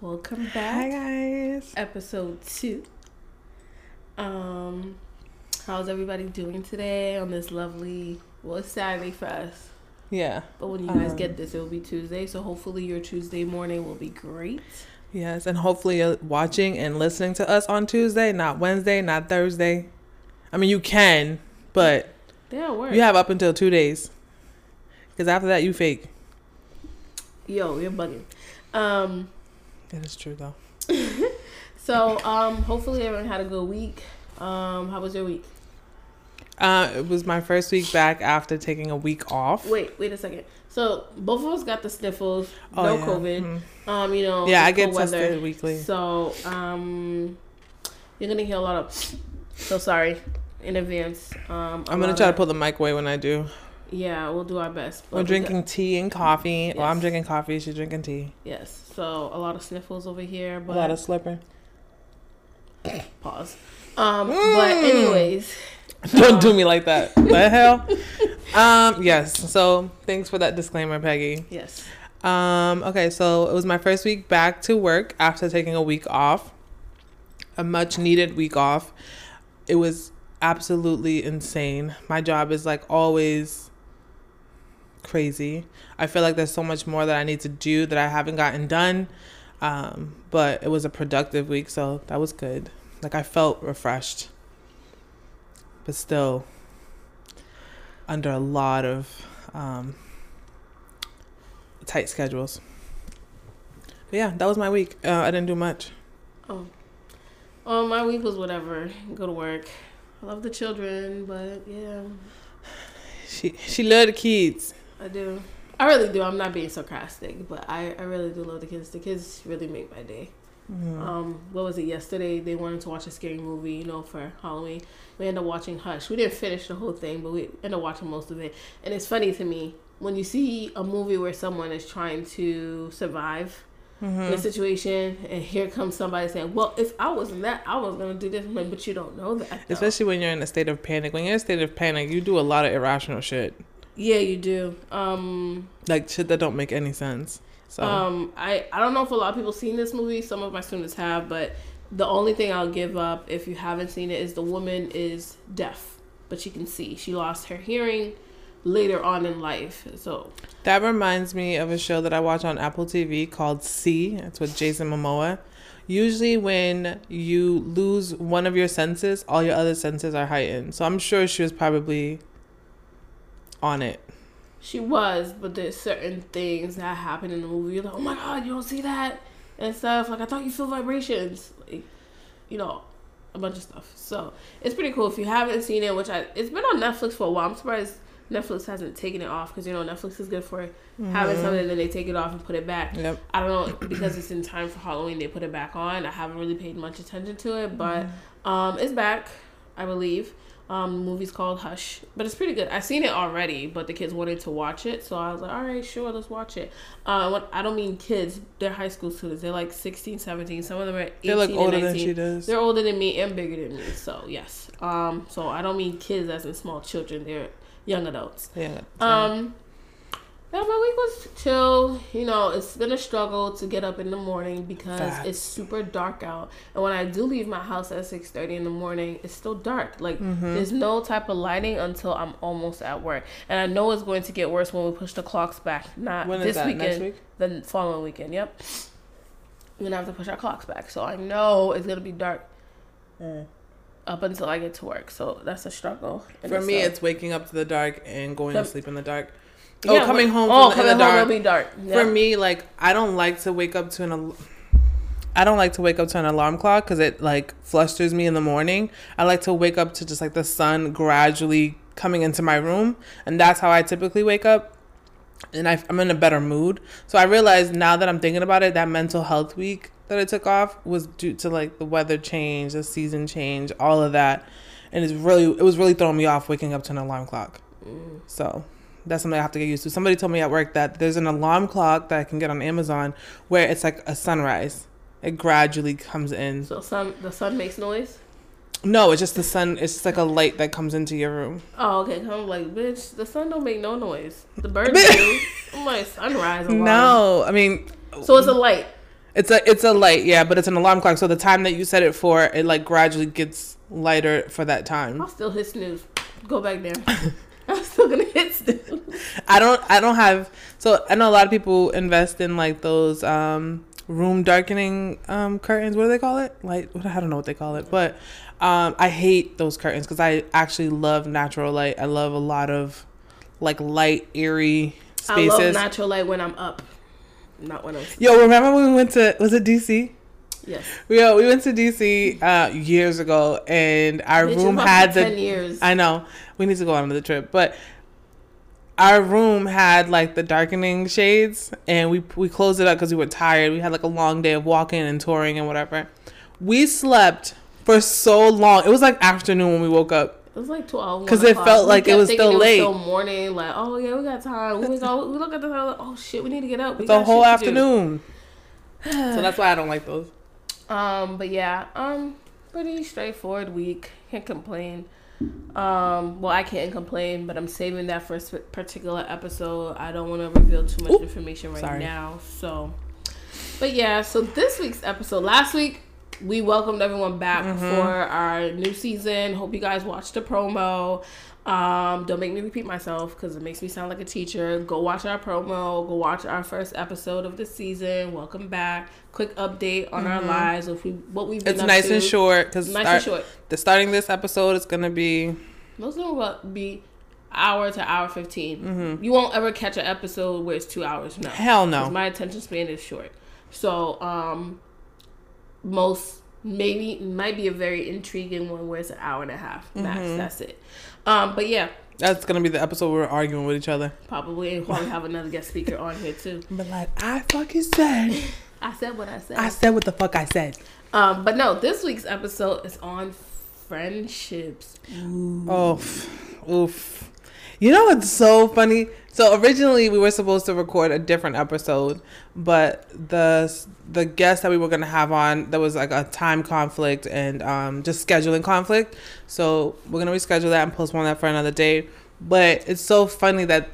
Welcome back. Hi guys. Episode two. Um, how's everybody doing today on this lovely? Well, it's Saturday for us, Yeah. but when you guys Um, get this, it will be Tuesday. So hopefully your Tuesday morning will be great. Yes, and hopefully you're watching and listening to us on Tuesday, not Wednesday, not Thursday. I mean, you can, but you have up until two days. Because after that, you fake. Yo, you're bugging. Um, That is true though. so um, hopefully everyone had a good week. Um, how was your week? Uh, it was my first week back after taking a week off. Wait, wait a second. So both of us got the sniffles. Oh, no yeah. COVID. Mhm. Um, you know. Yeah, I get weather. tested weekly. So, um, you're gonna hear a lot of. So sorry in advance. Um, a I'm gonna try to pull the mic away when I do. Yeah, we'll do our best. We're we drinking tea and coffee. Well, I'm drinking coffee. She's drinking tea. yes. So a lot of sniffles over here, A but lot of slurping. pause. Um, but Mm. anyways, Don't do me like that. the hell? Um, yes. So thanks for that disclaimer, Peggy. yes. Um, okay, so it was my first week back to work after taking a week off, a much needed week off. It was absolutely insane. My job is like always crazy. I feel like there's so much more that I need to do that I haven't gotten done. Um, but it was a productive week, so that was good. Like I felt refreshed, but still under a lot of um, tight schedules. But yeah, that was my week. Uh, I didn't do much. Oh, oh, my week was whatever. Go to work. I love the children, but yeah, She she loved the kids. I do. I really do. I'm not being sarcastic, but I, I really do love the kids. The kids really make my day. Mhm. Um, what was it yesterday? They wanted to watch a scary movie, you know, for Halloween. We ended up watching Hush. We didn't finish the whole thing, but we ended up watching most of it. And it's funny to me when you see a movie where someone is trying to survive in a situation, and here comes somebody saying, "Well, if I was in that, I was gonna do this." Like, but you don't know that. though." Especially when you're in a state of panic. When you're in a state of panic, you do a lot of irrational shit, yeah, you do. Um, like shit that don't make any sense. So Um, I I don't know if a lot of people seen this movie. Some of my students have, but the only thing I'll give up if you haven't seen it is the woman is deaf, but she can see. She lost her hearing later on in life. So that reminds me of a show that I watch on Apple TV called See. It's with Jason Momoa. Usually, when you lose one of your senses, all your other senses are heightened. So I'm sure she was probably on it. She was, but there's certain things that happen in the movie. You're like, oh my god, you don't see that and stuff. Like I thought you feel vibrations, like you know, a bunch of stuff. So it's pretty cool if you haven't seen it. Which I it's been on Netflix for a while. I'm surprised Netflix hasn't taken it off because you know Netflix is good for having something and then they take it off and put it back. Yep. I don't know because it's in time for Halloween. They put it back on. I haven't really paid much attention to it, but um, it's back, I believe. Um, the movie's called Hush, but it's pretty good. I've seen it already, but the kids wanted to watch it, so I was like, all right, sure, let's watch it. Uh, I don't mean kids; they're high school students. They're like 16, 17. Some of them are 18 They look and older 19. than she does. They're older than me and bigger than me, so yes. Um, so I don't mean kids as in small children. They're young adults. Yeah. Um, yeah, my week was chill. You know, it's been a struggle to get up in the morning because Facts. it's super dark out. And when I do leave my house at six thirty in the morning, it's still dark. Like Mm-hmm. there's no type of lighting until I'm almost at work. And I know it's going to get worse when we push the clocks back. Not when is this weekend, Next week? the following weekend. Yep. We're gonna have to push our clocks back. So I know it's gonna be dark up until I get to work. So that's a struggle. For me, itself. it's waking up to the dark and going The- to sleep in the dark. Oh, Yeah, coming home Oh, the, coming in the home dark. will be dark. For me, like I don't like to wake up to an. Al- I don't like to wake up to an alarm clock because it like flusters me in the morning. I like to wake up to just like the sun gradually coming into my room, and that's how I typically wake up. And I, I'm in a better mood. So I realized now that I'm thinking about it, that mental health week that I took off was due to like the weather change, the season change, all of that, and it's really it was really throwing me off waking up to an alarm clock. So that's something I have to get used to. Somebody told me at work that there's an alarm clock that I can get on Amazon where it's like a sunrise. It gradually comes in. So sun, the sun makes noise. No, it's just the sun. It's just like a light that comes into your room. Oh, okay. I'm like, bitch, the sun don't make no noise. The birds do. I'm like, sunrise alarm. No, I mean, So it's a light. it's a it's a light, yeah, but it's an alarm clock. So the time that you set it for, it like gradually gets lighter for that time. I'll still hit snooze. Go back there. I'm still gonna hit snooze. I don't I don't have so I know a lot of people invest in like those um room darkening um curtains. What do they call it? Like what I don't know what they call it, but um I hate those curtains because I actually love natural light. I love a lot of like light, eerie I love natural light when I'm up, not when I'm. Yo, remember when we went to was it DC? Yes. Yo, we went to DC uh, years ago, and our Bitch, room had the. ten years. I know we need to go on another trip, but our room had like the darkening shades, and we we closed it up because we were tired. We had like a long day of walking and touring and whatever. We slept for so long. It was like afternoon when we woke up. It was like twelve. Because it felt like it was still late. still morning. Like, oh yeah, we got time. We was all, we look at the time. Like, oh shit, we need to get up. We The got whole to do. afternoon. so that's why I don't like those. Um, but yeah, um, pretty straightforward week. Can't complain. Um, well, I can't complain, but I'm saving that for a particular episode. I don't want to reveal too much Oop. information right Sorry. now. So, but yeah, so this week's episode, last week we welcomed everyone back Mm-hmm. for our new season. Hope you guys watched the promo. Um, don't make me repeat myself because it makes me sound like a teacher. Go watch our promo. Go watch our first episode of the season. Welcome back. Quick update on our lives of we, what we've been Mm-hmm. It's nice to. and short because Nice and short. the starting this episode is gonna be Most of them will be hour to hour 15. Mm-hmm. You won't ever catch an episode where it's two hours. No. hell no. My attention span is short. So, um, most maybe might be a very intriguing one where it's an hour and a half max. Mm-hmm. That's it. Um, but yeah, That's gonna be the episode where we're arguing with each other. probably and probably have another guest speaker on here too. But like I fucking said, I said what I said. I said what the fuck I said. um, but no, this week's episode is on friendships. Oof, oof. You know what's so funny? So originally we were supposed to record a different episode, but the the guest that we were gonna have on there was like a time conflict and um, just scheduling conflict. So we're gonna reschedule that and postpone that for another day. But it's so funny that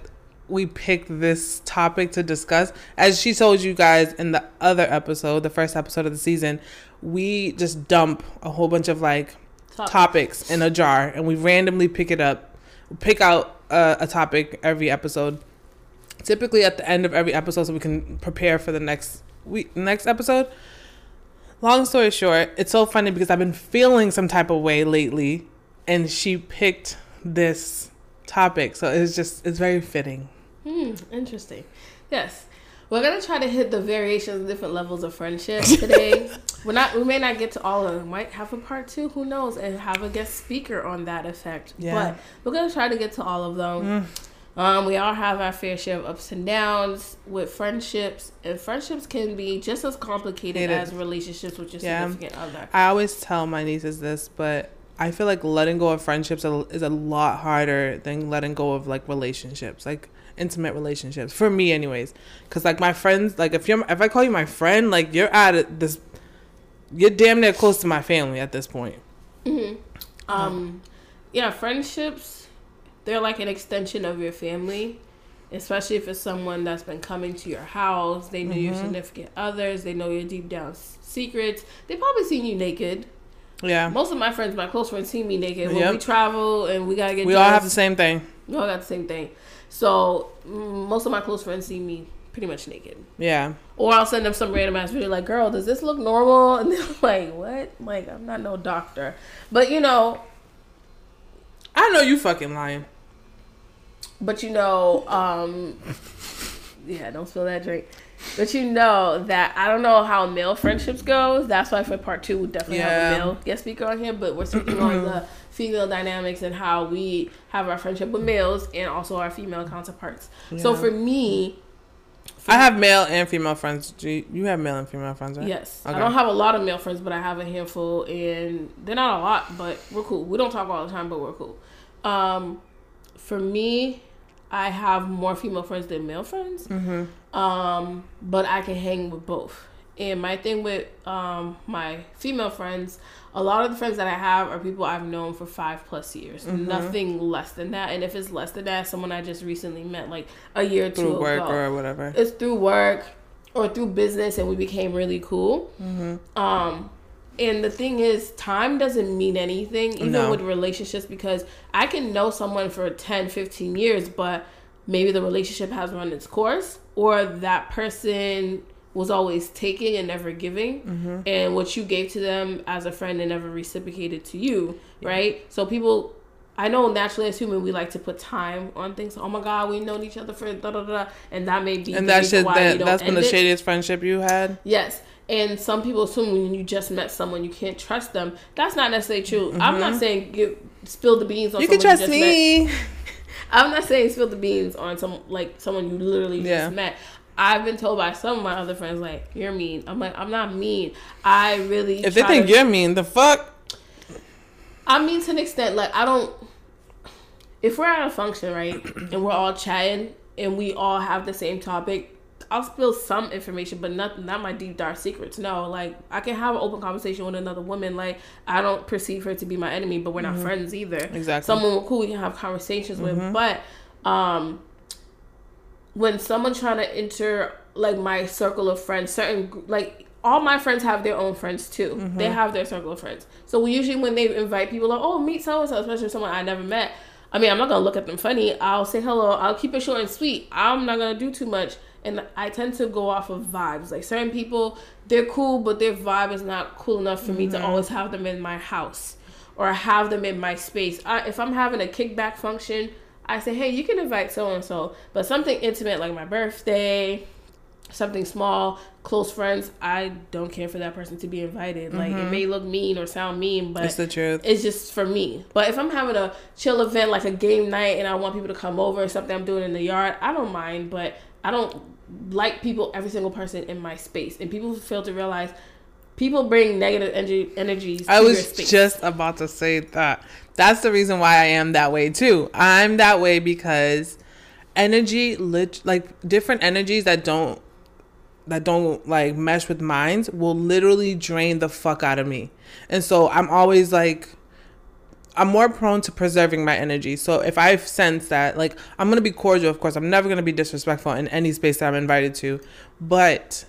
we picked this topic to discuss. As she told you guys in the other episode, the first episode of the season, we just dump a whole bunch of like Topics. topics in a jar and we randomly pick it up pick out a topic every episode typically at the end of every episode so we can prepare for the next week next episode long story short it's so funny because i've been feeling some type of way lately and she picked this topic so it's just it's very fitting Hmm, interesting. Yes. We're gonna try to hit the variations, of different levels of friendship today. We're not. We may not get to all of them. Might have a part two. Who knows? And have a guest speaker on that effect. Yeah. But we're gonna try to get to all of them. Um, we all have our fair share of ups and downs with friendships, and friendships can be just as complicated It is. as relationships with your Yeah. significant other. I always tell my nieces this, but I feel like letting go of friendships is a lot harder than letting go of like relationships, like intimate relationships. For me, anyways, because like my friends, like if you're if I call you my friend, like you're at this, you're damn near close to my family at this point. Hmm. Um, yeah, friendships, they're like an extension of your family, especially if it's someone that's been coming to your house. They know your Mm-hmm. significant others. They know your deep down secrets. They probably seen you naked. Yeah, Most of my friends, my close friends, see me naked when Yep. we travel and we gotta get. we all have the same thing. We all got the same thing. So most of my close friends see me pretty much naked. Yeah, Or I'll send them some random ass video like, girl, does this look normal? And they're like, what? Like, I'm not no doctor. But you know, I know you fucking lying. but you know, um, yeah, don't spill that drink. But you know that I don't know how male friendships goes. That's why for part two, we definitely have a male guest speaker on here. But we're speaking on the female dynamics and how we have our friendship with males and also our female counterparts. So for me, I have male and female friends. You, you have male and female friends, right? Yes. Okay. I don't have a lot of male friends, but I have a handful, and they're not a lot, but we're cool. We don't talk all the time, but we're cool. Um, for me, I have more female friends than male friends. Mm-hmm. Um, but I can hang with both. And my thing with um, my female friends, a lot of the friends that I have are people I've known for five plus years. Mm-hmm. Nothing less than that. And if it's less than that, someone I just recently met like a year or two work ago. or whatever. it's through work or through business and we became really cool. Mm-hmm. Um, and the thing is, time doesn't mean anything, even No. with relationships, because I can know someone for 10, 15 years, but maybe the relationship has run its course, or that person was always taking and never giving, Mm-hmm. and what you gave to them as a friend and never reciprocated to you, right? So people. I know naturally as human we like to put time on things. Oh my God, we've known each other for da da da, and that may be And that shit, why that, that's been the it. shadiest friendship you had. Yes. And some people assume when you just met someone you can't trust them. That's not necessarily true. I'm not saying give spill the beans on Mm-hmm. You can trust met. me. I'm not saying spill the beans on some like someone you literally Yeah. just met. I've been told by some of my other friends like you're mean. I'm like I'm not mean. I really If they think to- you're mean, the fuck. I mean to an extent like I don't if we're at a function, right, and we're all chatting and we all have the same topic, I'll spill some information, but not not my deep dark secrets. No, like I can have an open conversation with another woman. Like I don't perceive her to be my enemy, but we're not friends either. Exactly. Someone cool we can have conversations with. But um when someone trying to enter like my circle of friends, certain like all my friends have their own friends too. They mm-hmm. have their circle of friends. So we usually when they invite people like, oh, meet so and so, especially someone I never met. I mean, I'm not gonna look at them funny. I'll say hello. I'll keep it short and sweet. I'm not gonna do too much. And I tend to go off of vibes. Like certain people, they're cool, but their vibe is not cool enough for me to mm-hmm. always have them in my house or have them in my space. I, if I'm having a kickback function, I say, hey, you can invite so and so, but something intimate like my birthday, something small, close friends, I don't care for that person to be invited. Like it mm-hmm. may look mean or sound mean, but It's the truth. it's just for me. But if I'm having a chill event like a game night and I want people to come over or something I'm doing in the yard, I don't mind. But I don't like people, every single person in my space. And people fail to realize people bring negative energy energies. To I was just about to say that. That's the reason why I am that way too. I'm that way because energy, lit- like different energies that don't that don't like mesh with minds will literally drain the fuck out of me. And so I'm always like I'm more prone to preserving my energy. So if I sense that, like, I'm gonna be cordial, of course. I'm never gonna be disrespectful in any space that I'm invited to. But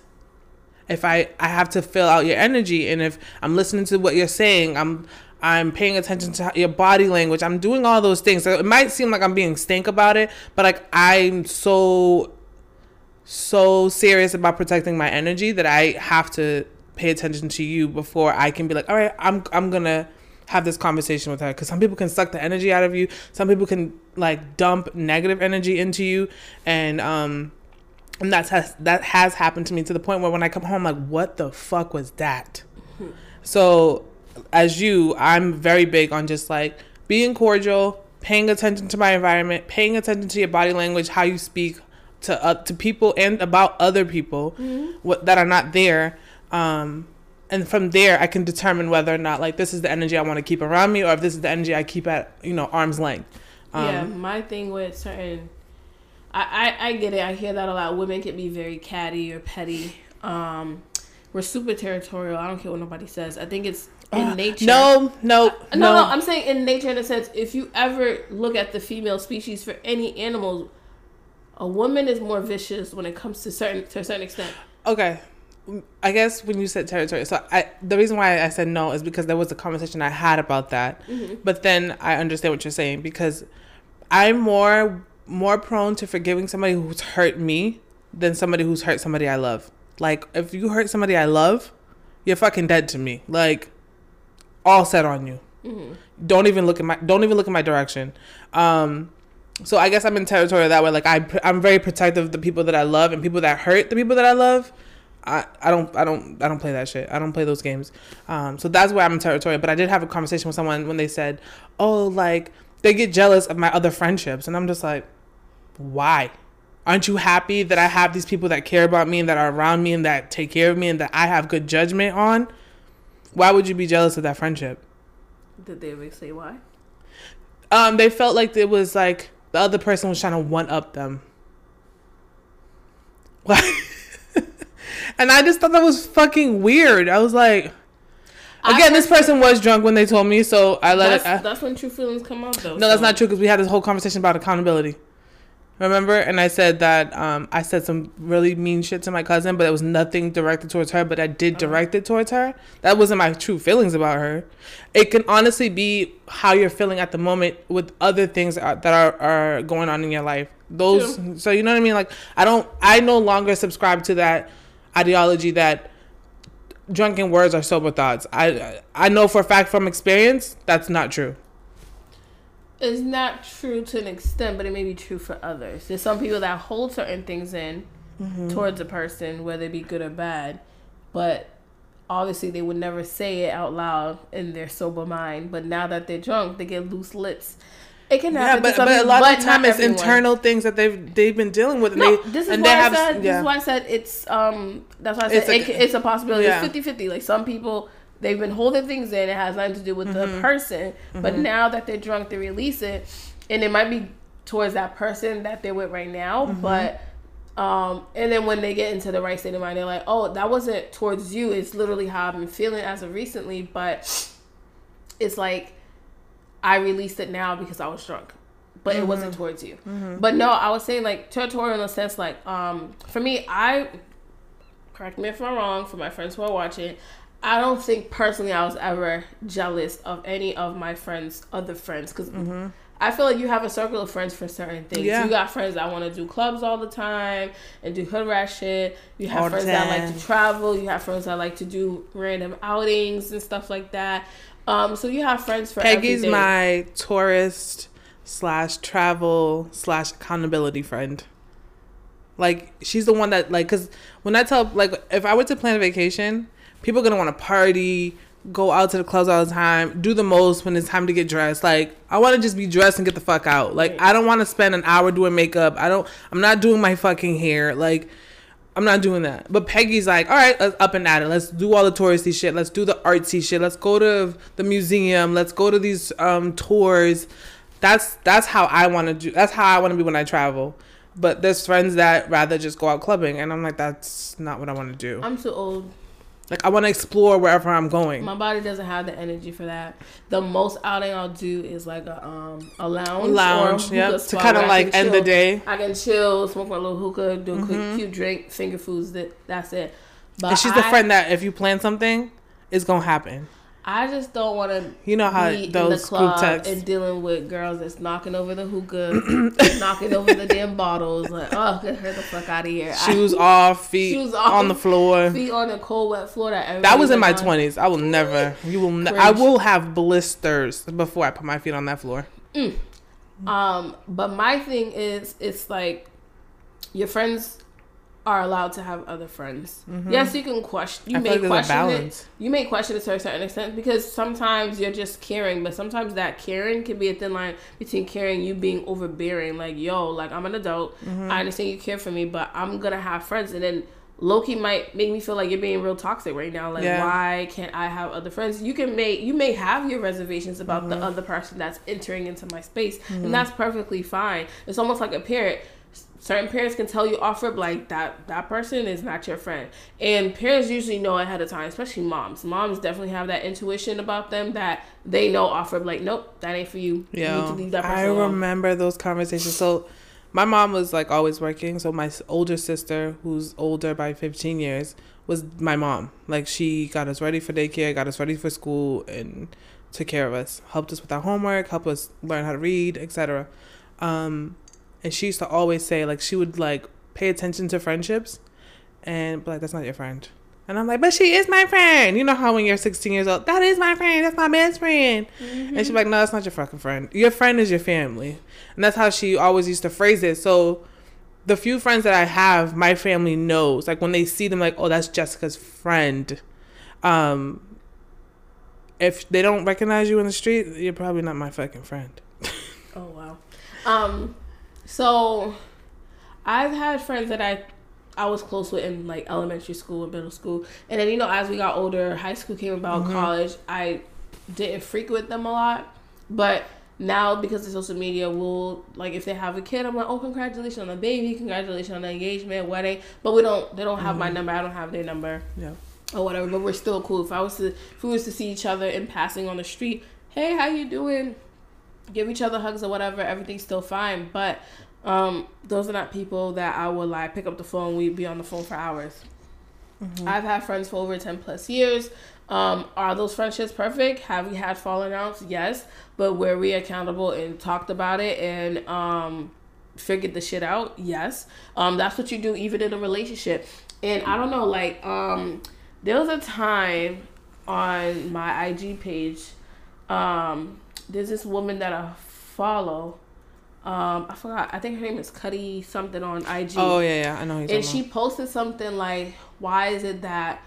if I I have to fill out your energy, and if I'm listening to what you're saying, I'm I'm paying attention to your body language. I'm doing all those things. So it might seem like I'm being stank about it, but like I'm so so serious about protecting my energy that I have to pay attention to you before I can be like, all right, I'm I'm gonna have this conversation with her because some people can suck the energy out of you. Some people can like dump negative energy into you, and um, and that's has that has happened to me to the point where when I come home, like, what the fuck was that? So, as you, I'm very big on just like being cordial, paying attention to my environment, paying attention to your body language, how you speak to uh, to people and about other people what, that are not there. Um, and from there, I can determine whether or not like this is the energy I want to keep around me, or if this is the energy I keep at you know arm's length. Um, yeah, my thing with certain, I, I I get it. I hear that a lot. Women can be very catty or petty. Um, we're super territorial. I don't care what nobody says. I think it's in nature. No, no, Uh, no, no, I'm saying in nature in a sense. If you ever look at the female species for any animal, a woman is more vicious when it comes to certain to a certain extent. Okay. I guess when you said territory, so I the reason why I said no is because there was a conversation I had about that. But then I understand what you're saying because I'm more more prone to forgiving somebody who's hurt me than somebody who's hurt somebody I love. Like if you hurt somebody I love, you're fucking dead to me. Like all set on you. Don't even look at my don't even look at my direction. Um so I guess I'm in territory that way. Like I, I'm very protective of the people that I love and people that hurt the people that I love. I, I don't I don't I don't play that shit. I don't play those games. Um, so that's why I'm in territory. But I did have a conversation with someone when they said, "Oh, like they get jealous of my other friendships," and I'm just like, "Why? Aren't you happy that I have these people that care about me and that are around me and that take care of me and that I have good judgment on? Why would you be jealous of that friendship?" Did they ever say why? Um, they felt like it was like the other person was trying to one up them. Like, and I just thought that was fucking weird. I was like, again, this person was drunk when they told me, so I let That's, it. I, that's when true feelings come out, though. no, that's not true because we had this whole conversation about accountability. Remember? And I said that um, I said some really mean shit to my cousin, but it was nothing directed towards her, but I did direct it towards her. That wasn't my true feelings about her. It can honestly be how you're feeling at the moment with other things that are, are, are going on in your life. Those, so you know what I mean? Like, I don't, I no longer subscribe to that ideology that drunken words are sober thoughts. I, I know for a fact from experience that's not true. It's not true to an extent, but it may be true for others. There's some people that hold certain things in Mm-hmm. towards a person, whether it be good or bad, but obviously they would never say it out loud in their sober mind. But now that they're drunk, they get loose lips. It can Yeah, happen. but, to some but a lot but of the time it's everyone. internal things that they've they've been dealing with. And No, they, this is and why I have, said. This is why I said it's um. That's why I said It's it's, a- it, it's a possibility. yeah. It's 50-50. Like some people, they've been holding things in. It has nothing to do with Mm-hmm. the person. But now that they're drunk, they release it, and it might be towards that person that they're with right now. Mm-hmm. But um, and then when they get into the right state of mind, they're like, oh, that wasn't towards you. It's literally how I've been feeling as of recently. But it's like I released it now because I was drunk. But it wasn't towards you. But no, I was saying like territorial in a sense like um for me I correct me if I'm wrong for my friends who are watching, I don't think personally I was ever jealous of any of my friends other friends because I feel like you have a circle of friends for certain things. Yeah. You got friends that want to do clubs all the time and do hood rat shit. You have All friends that like to travel. You have friends that like to do random outings and stuff like that. Um, so you have friends for Peggy's every day. my tourist slash travel slash accountability friend. Like she's the one that like because when I tell like if I were to plan a vacation, people are gonna want to party, go out to the clubs all the time, do the most when it's time to get dressed. Like I want to just be dressed and get the fuck out. Like I don't want to spend an hour doing makeup. I don't. I'm not doing my fucking hair. Like. I'm not doing that. But Peggy's like, all right, let's up and at it. Let's do all the touristy shit. Let's do the artsy shit. Let's go to the museum. Let's go to these um, tours. That's that's how I want to do. That's how I want to be when I travel. But there's friends that rather just go out clubbing, and I'm like, that's not what I want to do. I'm too old. Like I want to explore wherever I'm going. My body doesn't have the energy for that. The most outing I'll do is like a um a lounge, Lounge, or a yep, hookah to kinda like can end the day. I can chill, smoke my little hookah, do a Mhm. quick cute drink, finger foods. That that's it. But and she's the friend that if you plan something, it's gonna happen. I just don't want to You know how be in the those group club texts. and dealing with girls that's knocking over the hookah, knocking over the damn bottles. Like, oh, get her the fuck out of here. I- Shoes off, feet Shoes off, on the floor. feet on the cold wet floor that That was in my twenties. I will never. You will. Ne- I will have blisters before I put my feet on that floor. Um, but my thing is, it's like your friends are allowed to have other friends. Yes, you can question. You Mm-hmm. I may like question it. You may question it to a certain extent because sometimes you're just caring, but sometimes that caring can be a thin line between caring you being overbearing. Like, yo, like I'm an adult. Mm-hmm. I understand you care for me, but I'm gonna have friends, and then. Loki might make me feel like you're being real toxic right now. Like, Yeah. why can't I have other friends? You can make you may have your reservations about Mm-hmm. the other person that's entering into my space, and that's perfectly fine. It's almost like a parent. Certain parents can tell you off rip like that that person is not your friend, and parents usually know ahead of time, especially moms. Moms definitely have that intuition about them that they know off rip like, nope, that ain't for you. you need to Yeah, leave that person I alone. remember those conversations. So, my mom was like always working. So my older sister, who's older by 15 years, was my mom. Like she got us ready for daycare, got us ready for school, and took care of us, helped us with our homework, helped us learn how to read, etc. Um, and she used to always say like she would like pay attention to friendships, and be like that's not your friend. And I'm like, but she is my friend. You know how when you're 16 years old, that is my friend. That's my best friend. And she's like, no, that's not your fucking friend. Your friend is your family. And that's how she always used to phrase it. So the few friends that I have, my family knows. Like when they see them, like, oh, that's Jessica's friend. Um, if they don't recognize you in the street, you're probably not my fucking friend. Oh wow. Um, so I've had friends that I I was close with in like elementary school and middle school, and then you know as we got older, high school came about, Mhm. college, I didn't frequent them a lot, but now because of social media, we'll like if they have a kid, I'm like, oh, congratulations on the baby, congratulations on the engagement, wedding. But we don't, they don't have my number. I don't have their number Yeah. or whatever. But we're still cool. If I was to, if we was to see each other in passing on the street, hey, how you doing? Give each other hugs or whatever. Everything's still fine. But um, those are not people that I would like pick up the phone. We'd be on the phone for hours. I've had friends for over 10 plus years. Um, are those friendships perfect? Have we had falling outs? Yes. But were we accountable and talked about it and um, figured the shit out? Yes. Um, that's what you do even in a relationship. And I don't know, like, um, there was a time on my IG page, um, there's this woman that I follow. Um, I forgot. I think her name is Cuddy something on IG Oh yeah, yeah. I know. and she posted something like why is it that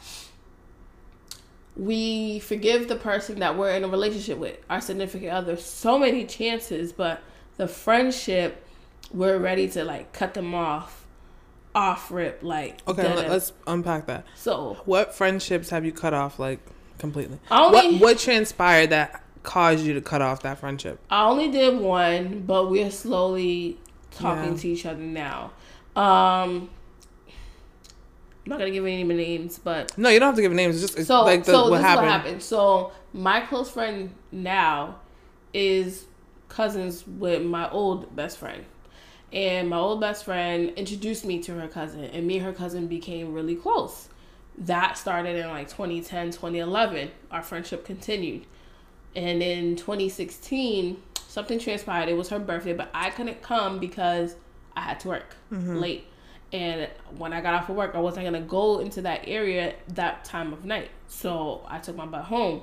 we forgive the person that we're in a relationship with our significant other so many chances but the friendship we're ready to like cut them off off rip like. Okay, let, us unpack that. so What friendships have you cut off like completely? Only- what what transpired that caused you to cut off that friendship? I only did one, but we're slowly talking Yeah. to each other now. Um, I'm not gonna give any names, but No, you don't have to give names. It's just it's so like the, so what this happened. is what happened. So my close friend now is cousins with my old best friend. And my old best friend introduced me to her cousin, and me and her cousin became really close. That started in like 2010, 2011. Our friendship continued. And in 2016, something transpired. It was her birthday, but I couldn't come because I had to work mm-hmm. late. And when I got off of work, I wasn't going to go into that area that time of night. So I took my butt home.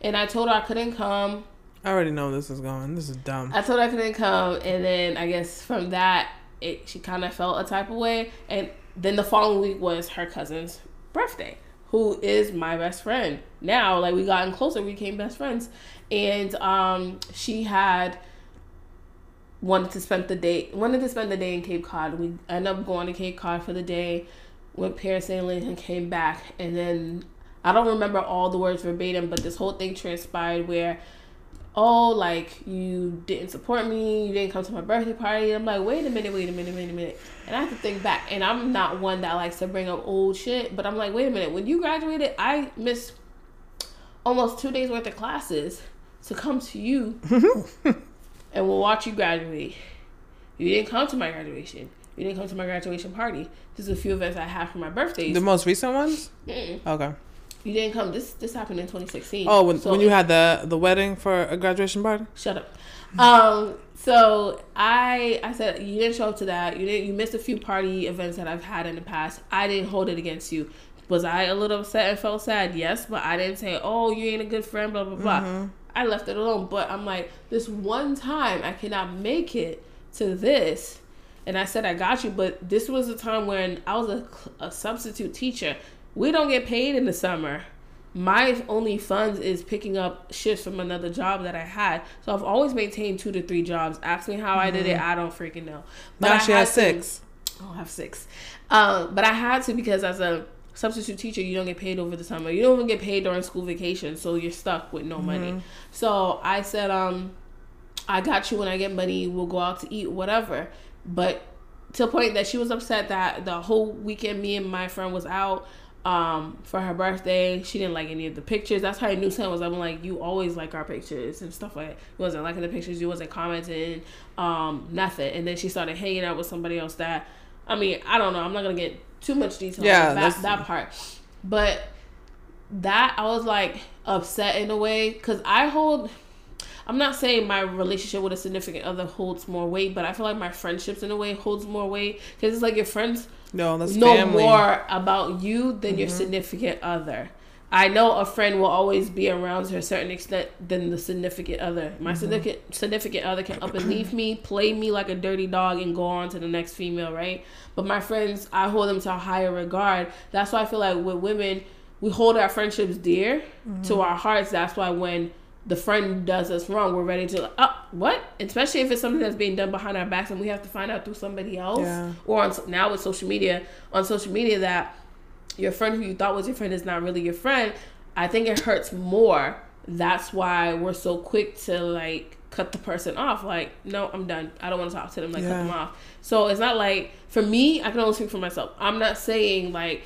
And I told her I couldn't come. I already know this is going. This is dumb. I told her I couldn't come, and then I guess from that, it she kind of felt a type of way. And then the following week was her cousin's birthday, who is my best friend now. Like we gotten closer, we became best friends, and um, she had wanted to spend the day wanted to spend the day in Cape Cod. We ended up going to Cape Cod for the day, went parasailing and came back, and then I don't remember all the words verbatim, but this whole thing transpired where oh, like you didn't support me, you didn't come to my birthday party. I'm like, wait a minute, wait a minute, wait a minute. And I have to think back. And I'm not one that likes to bring up old shit, but I'm like, wait a minute, when you graduated, I missed almost two days worth of classes to come to you and we'll watch you graduate. You didn't come to my graduation. You didn't come to my graduation party. There's a few events I have for my birthdays. The most recent ones? Mm-mm. Okay. You didn't come. This this happened in 2016. Oh, when, So when you it- had the the wedding for a graduation party? Shut up. Um, so I I said you didn't show up to that. You didn't. You missed a few party events that I've had in the past. I didn't hold it against you. Was I a little upset and felt sad? Yes, but I didn't say, "Oh, you ain't a good friend." Blah blah blah. I left it alone. But I'm like, this one time I cannot make it to this, and I said I got you. But this was a time when I was a, a substitute teacher. We don't get paid in the summer my only funds is picking up shifts from another job that I had. So I've always maintained two to three jobs. Ask me how I did it. I don't freaking know. Now I she had has to- six. Oh, I have six. Um, but I had to because as a substitute teacher, you don't get paid over the summer. You don't even get paid during school vacation, so you're stuck with no money. So I said, um, I got you when I get money. We'll go out to eat, whatever. But to the point that she was upset that the whole weekend me and my friend was out um for her birthday. She didn't like any of the pictures. That's how i knew something was i'm like you always like our pictures and stuff like that. You wasn't liking the pictures. You wasn't commenting um nothing. And then she started hanging out with somebody else that i mean i don't know. I'm not gonna get too much detail Yeah, on that, that part. But that i was like upset in a way because i hold I'm not saying my relationship with a significant other holds more weight, but I feel like my friendships in a way holds more weight because it's like your friends No, that's know family. more about you than your Mm-hmm. significant other. I know a friend will always be around to a certain extent than the significant other. My Mm-hmm. significant significant other can up and leave me, play me like a dirty dog, and go on to the next female, right? But my friends, I hold them to a higher regard. That's why I feel like with women, we hold our friendships dear Mm-hmm. to our hearts. That's why when the friend does us wrong, we're ready to uh what? Especially if it's something that's being done behind our backs and we have to find out through somebody else Yeah. or on now with social media on social media that your friend who you thought was your friend is not really your friend. I think it hurts more. That's why we're so quick to like cut the person off. Like, no, I'm done. I don't want to talk to them. Like, cut them off. So it's not like for me. I can only speak for myself. I'm not saying like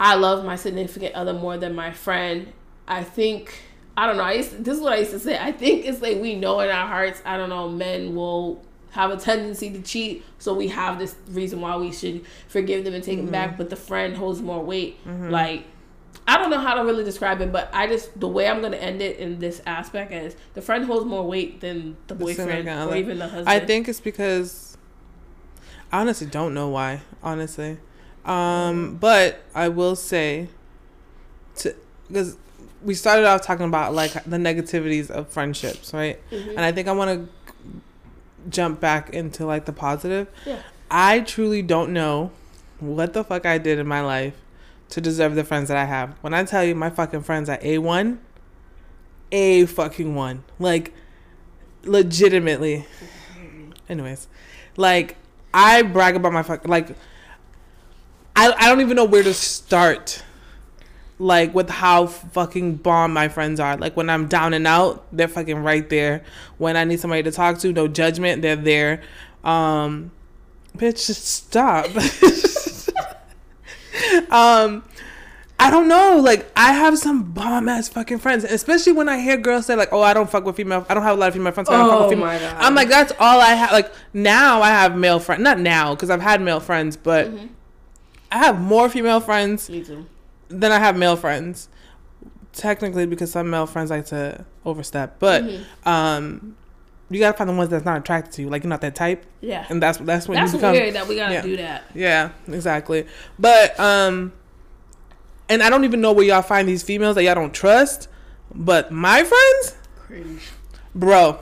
I love my significant other more than my friend. I think I don't know. I used this is what I used to say. I think it's like we know in our hearts. I don't know. Men will have a tendency to cheat, so we have this reason why we should forgive them and take them back. But the friend holds more weight. Like I don't know how to really describe it, but I just the way I'm gonna end it in this aspect is the friend holds more weight than the boyfriend or other. even the husband. I think it's because I honestly don't know why, honestly. Um, but I will say to because we started off talking about like the negativities of friendships, right? Mhm. And I think I want to jump back into like the positive. Yeah. I truly don't know what the fuck I did in my life to deserve the friends that I have. When I tell you my fucking friends are A1, A fucking 1. Like legitimately. Anyways, like I brag about my fuck like I I don't even know where to start. Like with how fucking bomb my friends are. Like when I'm down and out, they're fucking right there. When I need somebody to talk to, no judgment, they're there. Um bitch just stop. um I don't know. Like I have some bomb ass fucking friends, especially when I hear girls say like, "Oh, I don't fuck with female. I don't have a lot of female friends. So I don't fuck Oh with female." my god! I'm like, that's all I have. Like now, I have male friends. Not now, because I've had male friends, but Mhm. I have more female friends than I have male friends. Technically, because some male friends like to overstep, but Mhm. um, you gotta find the ones that's not attracted to you. Like you're not that type, yeah, and that's that's when that's you become. weird that we gotta yeah. do that. Yeah, exactly. But um and I don't even know where y'all find these females that y'all don't trust. But my friends, bro,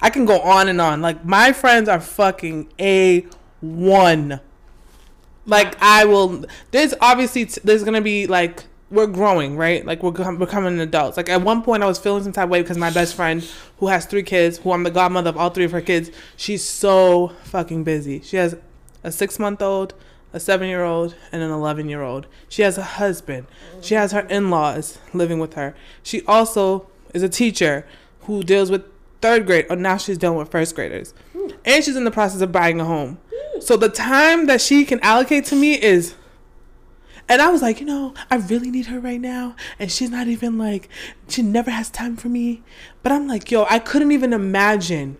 I can go on and on. Like my friends are fucking a one. Like I will. There's obviously t- there's gonna be like we're growing, right? Like we're becom- becoming adults. Like at one point I was feeling some type of way because my best friend, who has three kids, who I'm the godmother of all three of her kids, she's so fucking busy. She has a six month old, a seven year old, and an eleven year old. She has a husband. She has her in laws living with her. She also is a teacher who deals with third grade. Or now she's dealing with first graders, and she's in the process of buying a home. So the time that she can allocate to me is. And I was like, you know, I really need her right now. And she's not even like, she never has time for me. But I'm like, yo, I couldn't even imagine.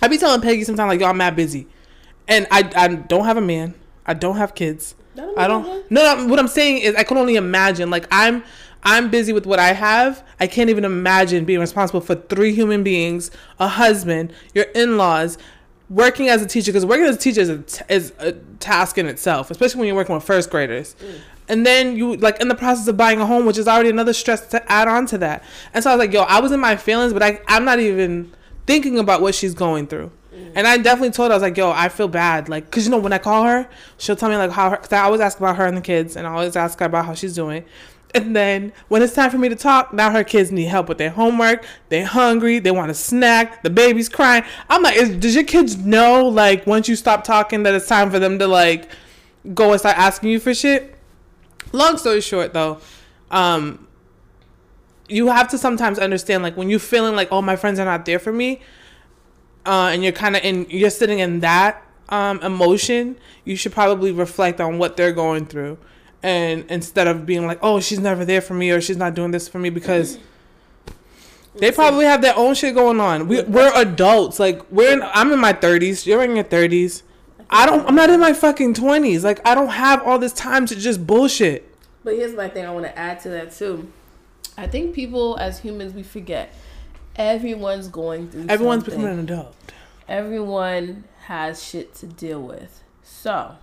I be telling Peggy sometimes, like, yo, I'm mad busy. And I, I don't have a man. I don't have kids. I don't. No, no. What I'm saying is, I can only imagine. Like I'm, I'm busy with what I have. I can't even imagine being responsible for three human beings, a husband, your in-laws, working as a teacher. Because working as a teacher is a, t- is a task in itself, especially when you're working with first graders. Mm. And then you like in the process of buying a home, which is already another stress to add on to that. And so I was like, yo, I was in my feelings, but I, I'm not even thinking about what she's going through. Mm. And I definitely told her, I was like, yo, I feel bad. Like, cause you know, when I call her, she'll tell me like how her, cause I always ask about her and the kids and I always ask her about how she's doing. And then when it's time for me to talk, now her kids need help with their homework. They're hungry. They want a snack. The baby's crying. I'm like, is, does your kids know, like, once you stop talking, that it's time for them to, like, go and start asking you for shit? Long story short, though, um, you have to sometimes understand, like, when you're feeling like, oh, my friends are not there for me, uh, and you're kind of in, you're sitting in that um, emotion, you should probably reflect on what they're going through. And instead of being like, oh, she's never there for me or she's not doing this for me because they probably have their own shit going on. We, we're adults. Like, we're in, I'm in my 30s. You're in your 30s. I don't, I'm not in my fucking 20s. Like, I don't have all this time to just bullshit. But here's my thing I want to add to that too. I think people as humans we forget everyone's going through Everyone's something. becoming an adult. everyone has shit to deal with. So,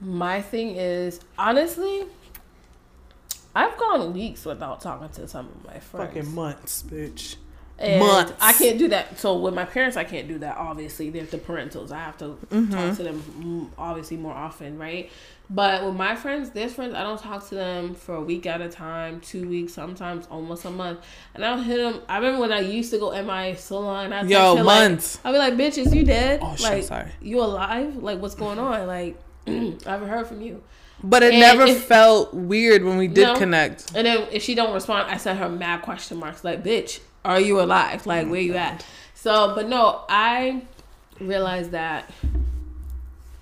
my thing is, honestly, I've gone weeks without talking to some of my friends. Fucking months, bitch. And months. I can't do that. So with my parents, I can't do that. Obviously, they're the parentals. I have to Mm-hmm. talk to them mm, obviously more often, right? But with my friends, there's friends I don't talk to them for a week at a time, two weeks, sometimes almost a month. And I'll hit them. I remember when I used to go at my salon. I Yo, months. I'll be like, "Bitch, is you dead? Oh, shit, like, sorry. you alive? Like, what's going on? Like, I haven't heard from you." But it And never if- felt weird when we did No. connect. And then if she don't respond, I send her mad question marks like, "Bitch, are you alive? Like, where you at? So, but no, I realized that,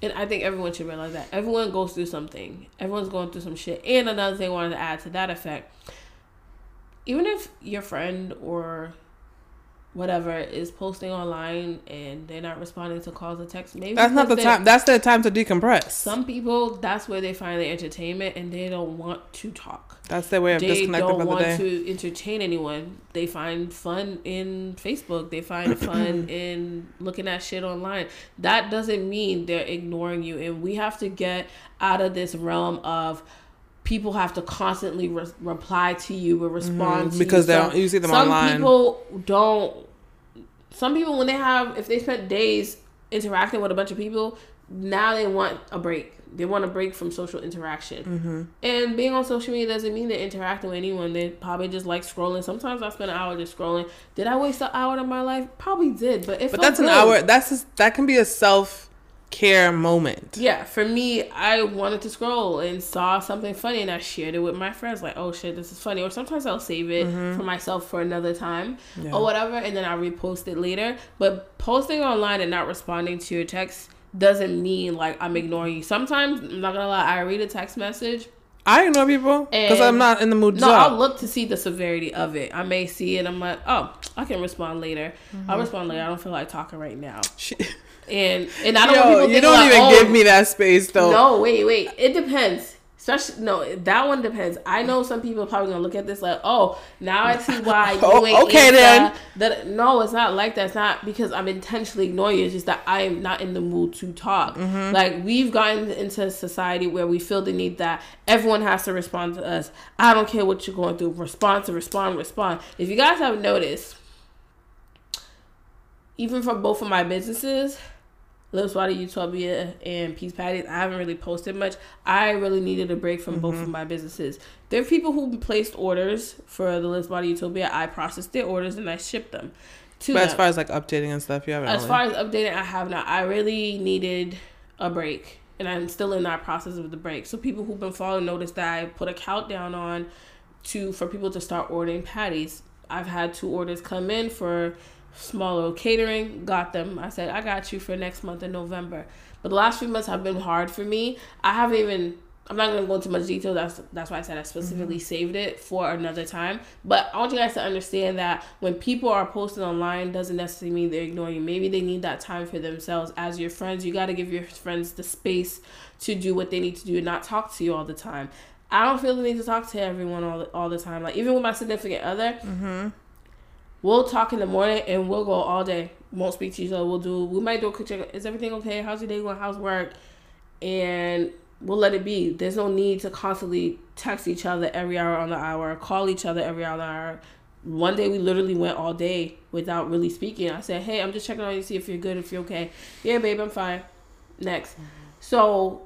and I think everyone should realize that everyone goes through something. Everyone's going through some shit. And another thing I wanted to add to that effect, even if your friend or whatever is posting online and they're not responding to calls or texts, maybe That's not the time. That's their time to decompress. Some people, that's where they find their entertainment, and they don't want to talk. That's their way of They disconnecting don't the want day. to entertain anyone. They find fun in Facebook. They find fun in looking at shit online. That doesn't mean they're ignoring you. And we have to get out of this realm of people have to constantly re- reply to you or respond to Mm-hmm. because you. they don't- you see them some online. people don't. Some people, when they have, if they spent days interacting with a bunch of people, now they want a break. They want a break from social interaction. Mm-hmm. And being on social media doesn't mean they're interacting with anyone. They probably just like scrolling. Sometimes I spend an hour just scrolling. Did I waste an hour of my life? Probably did, but it But that's an hour. That's just, that can be a self care moment. Yeah, for me, I wanted to scroll and saw something funny and I shared it with my friends. Like, oh shit, this is funny. Or sometimes I'll save it for myself for another time Yeah. or whatever, and then I'll repost it later. But posting online and not responding to your text doesn't mean like I'm ignoring you. Sometimes, I'm not gonna lie, I read a text message I ignore people because I'm not in the mood to No, I'll look to see the severity of it. I may see it. And I'm like, oh, I can respond later. Mm-hmm. I'll respond later. I don't feel like talking right now. She- And and I don't want Yo, people you don't like, even oh, give me that space though. No, wait, wait. It depends. Especially no, that one depends. I know some people are probably gonna look at this like, oh, now I see why you Oh, ain't okay then. That no, it's not like that. It's not because I'm intentionally ignoring you. It's just that I am not in the mood to talk. Mm-hmm. Like we've gotten into a society where we feel the need that everyone has to respond to us. I don't care what you're going through. Respond to respond, respond. If you guys have noticed, even for both of my businesses, Lips Water Utopia and Peace Patties, I haven't really posted much. I really needed a break from both Mm-hmm. of my businesses. There are people who placed orders for the Lips Water Utopia. I processed their orders and I shipped them to But them. as far as like updating and stuff, you haven't. As really. far as updating, I have not. I really needed a break, and I'm still in that process of the break. So people who've been following noticed that I put a countdown on to for people to start ordering patties. I've had two orders come in for smaller catering. Got them. I said I got you for next month in November. But the last few months have been hard for me. I haven't even. I'm not gonna go into much detail. That's that's why I said I specifically mm-hmm. saved it for another time. But I want you guys to understand that when people are posting online, doesn't necessarily mean they're ignoring you. Maybe they need that time for themselves. As your friends, you got to give your friends the space to do what they need to do and not talk to you all the time. I don't feel the need to talk to everyone all the, all the time. Like even with my significant other, mm-hmm. We'll talk in the morning and we'll go all day. Won't speak to each other. We'll do. We might do a quick check. Is everything okay? How's your day going? How's work? And we'll let it be. There's no need to constantly text each other every hour on the hour, call each other every hour on the hour. One day we literally went all day without really speaking. I said, "Hey, I'm just checking on you, to see if you're good, if you're okay." Yeah, babe, I'm fine. Next. Mm-hmm. So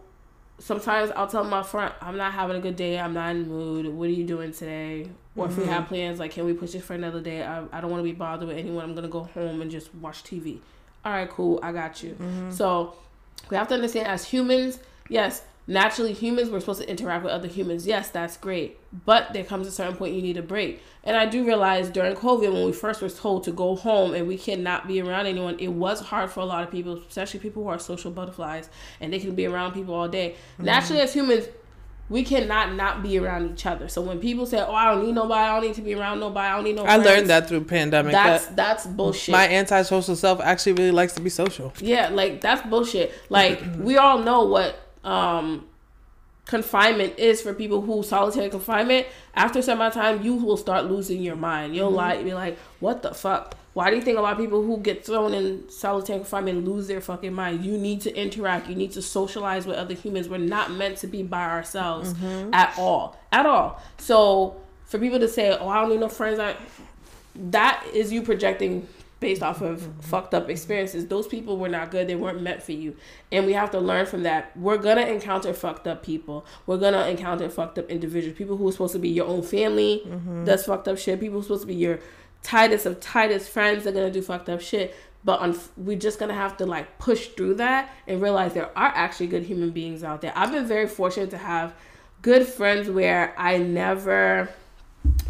sometimes I'll tell my friend, I'm not having a good day. I'm not in the mood. What are you doing today? Or if we have mm-hmm. plans, like, can we push it for another day? I, I don't want to be bothered with anyone. I'm going to go home and just watch TV. All right, cool. I got you. Mm-hmm. So we have to understand as humans, yes, naturally humans, we're supposed to interact with other humans. Yes, that's great. But there comes a certain point you need a break. And I do realize during COVID, when we first were told to go home and we cannot be around anyone, it was hard for a lot of people, especially people who are social butterflies and they can be around people all day. Mm-hmm. Naturally, as humans, we cannot not be around each other. So when people say, "Oh, I don't need nobody. I don't need to be around nobody. I don't need no," I friends," learned that through pandemic. That's that that's bullshit. my antisocial self actually really likes to be social. Yeah, like that's bullshit. Like we all know what um confinement is for people who solitary confinement. After some amount of time, you will start losing your mind. You'll like be like, "What the fuck." Why do you think a lot of people who get thrown in solitary confinement lose their fucking mind? You need to interact. You need to socialize with other humans. We're not meant to be by ourselves mm-hmm. at all, at all. So for people to say, "Oh, I don't need no friends," I, that is you projecting based off of mm-hmm. fucked up experiences. Those people were not good. They weren't meant for you. And we have to learn from that. We're going to encounter fucked up people. We're going to encounter fucked up individuals. People who are supposed to be your own family mm-hmm. that's fucked up shit. People who are supposed to be your tightest of tightest friends are to do fucked up shit. But un- we're just to have to like push through that and realize there are actually good human beings out there. I've been very fortunate to have good friends where I never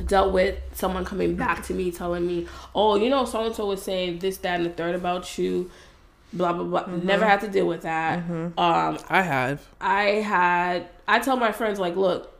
dealt with someone coming back to me telling me, "Oh, you know, so and so was saying this, that, and the third about you." Blah blah blah. Mm-hmm. Never had to deal with that. Um, I have. I had I tell my friends like, look,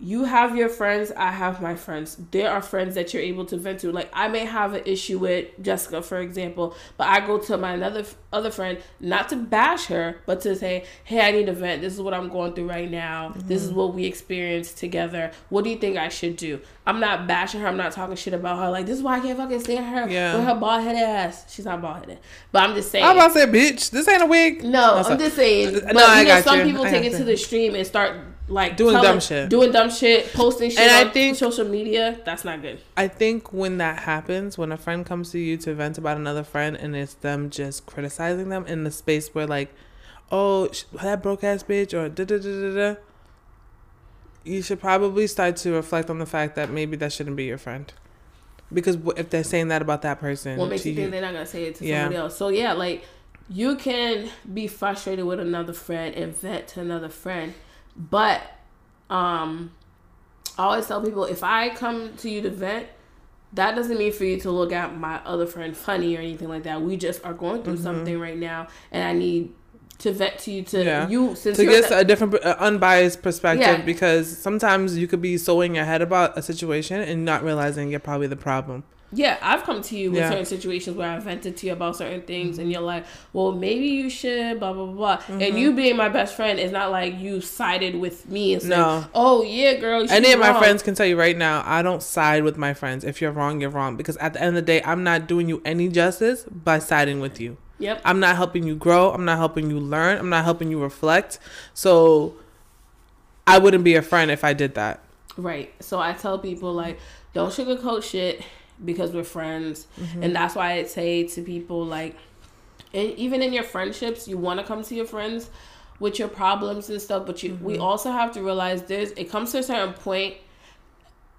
you have your friends, I have my friends. There are friends that you're able to vent to. Like I may have an issue with Jessica, for example, but I go to my another other friend not to bash her, but to say, hey, I need a vent. This is what I'm going through right now. This is mm-hmm. what we experienced together. What do you think I should do? I'm not bashing her. I'm not talking shit about her. Like this is why I can't fucking stand her Yeah. with her bald headed ass. She's not bald headed, but I'm just saying. I'm about to say, bitch, this ain't a wig. No, I'm just saying. No, But I you know, some you. people I take it to you. the stream and start like Doing dumb shit. doing dumb shit, posting shit And I think- social media. That's not good. I think when that happens, when a friend comes to you to vent about another friend and it's them just criticizing them in the space where like, oh, that broke ass bitch or da da da da da, you should probably start to reflect on the fact that maybe that shouldn't be your friend. Because if they're saying that about that person, What makes you think they're not gonna say it to Yeah. somebody else? So yeah, like you can be frustrated with another friend and vent to another friend, but um, I always tell people if I come to you to vent. That doesn't mean for you to look at my other friend funny or anything like that. We just are going through something right now, and I need to vent to you to Mm-hmm. Yeah. you since to get the- a different uh, unbiased perspective Yeah. because sometimes you could be so in your head about a situation and not realizing you're probably the problem. Yeah, I've come to you with Yeah. certain situations where I vented to you about certain things, and mm-hmm. you're like, "Well, maybe you should," blah blah blah. And mm-hmm. you being my best friend is not like you sided with me and said, No. "Oh yeah, girl." Any of my friends can tell you right now, I don't side with my friends. If you're wrong, you're wrong. Because at the end of the day, I'm not doing you any justice by siding with you. Yep. I'm not helping you grow. I'm not helping you learn. I'm not helping you reflect. So I wouldn't be a friend if I did that. Right. So I tell people like, don't sugarcoat shit because we're friends, mm-hmm. and that's why I say to people like, and even in your friendships, you want to come to your friends with your problems and stuff, but you we mm-hmm. also have to realize there's it comes to a certain point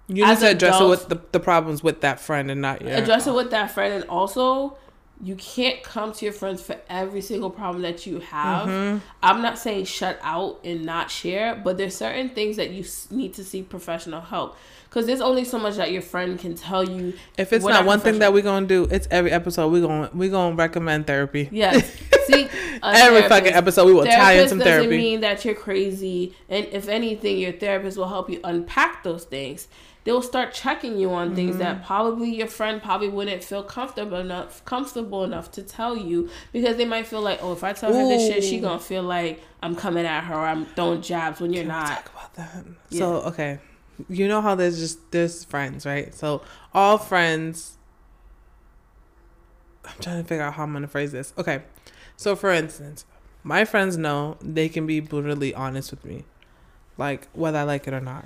You need to address it with the, the problems with that friend and not your address it with that friend and also you can't come to your friends for every single problem that you have Mm-hmm. i'm not saying shut out and not share but there's certain things that you need to seek professional help because there's only so much that your friend can tell you If it's not one thing that we're gonna do, it's every episode we're gonna we gonna recommend therapy. yes seek a Every therapist. fucking episode we will tie in Therapist some doesn't therapy. mean that you're crazy, and if anything, your therapist will help you unpack those things. They'll start checking you on things Mm-hmm. that probably your friend probably wouldn't feel comfortable enough comfortable enough to tell you because they might feel like, oh, if I tell her this shit, she gonna feel like I'm coming at her or I'm throwing jabs when you're Can not. talk about that. Yeah. So okay, you know how there's just there's friends, right? So all friends. I'm trying to figure out how I'm gonna phrase this. Okay, so for instance, my friends know they can be brutally honest with me, like whether I like it or not.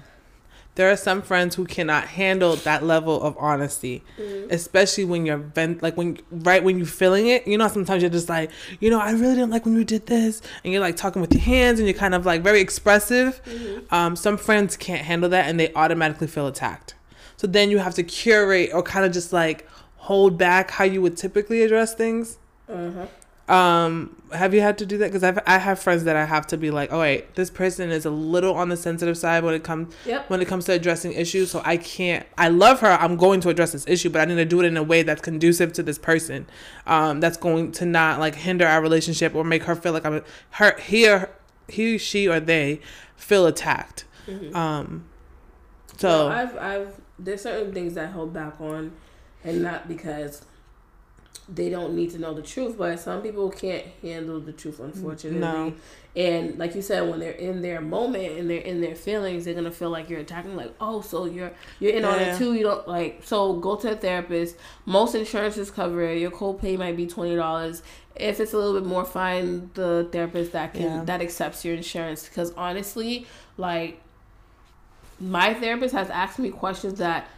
There are some friends who cannot handle that level of honesty, especially when you're vent like when right when you're feeling it. You know, sometimes you're just like, you know, I really didn't like when you did this, and you're like talking with your hands, and you're kind of like very expressive. Um, some friends can't handle that, and they automatically feel attacked. So then you have to curate or kind of just like hold back how you would typically address things. Uh-huh. Um, have you had to do that? Because I've friends that I have to be like, oh wait, this person is a little on the sensitive side when it comes Yep. when it comes to addressing issues. So I can't. I love her. I'm going to address this issue, but I need to do it in a way that's conducive to this person. Um, that's going to not like hinder our relationship or make her feel like I'm her. or he, she, or they feel attacked. Um, so Well, I've I've there's certain things I hold back on, and not because they don't need to know the truth, but some people can't handle the truth, unfortunately. No. And like you said, when they're in their moment and they're in their feelings, they're gonna feel like you're attacking. Like, oh, so you're you're in on it too. You don't like. So go to a therapist. Most insurances cover it. Your copay might be twenty dollars. If it's a little bit more, find the therapist that can Yeah. that accepts your insurance. Because honestly, like my therapist has asked me questions that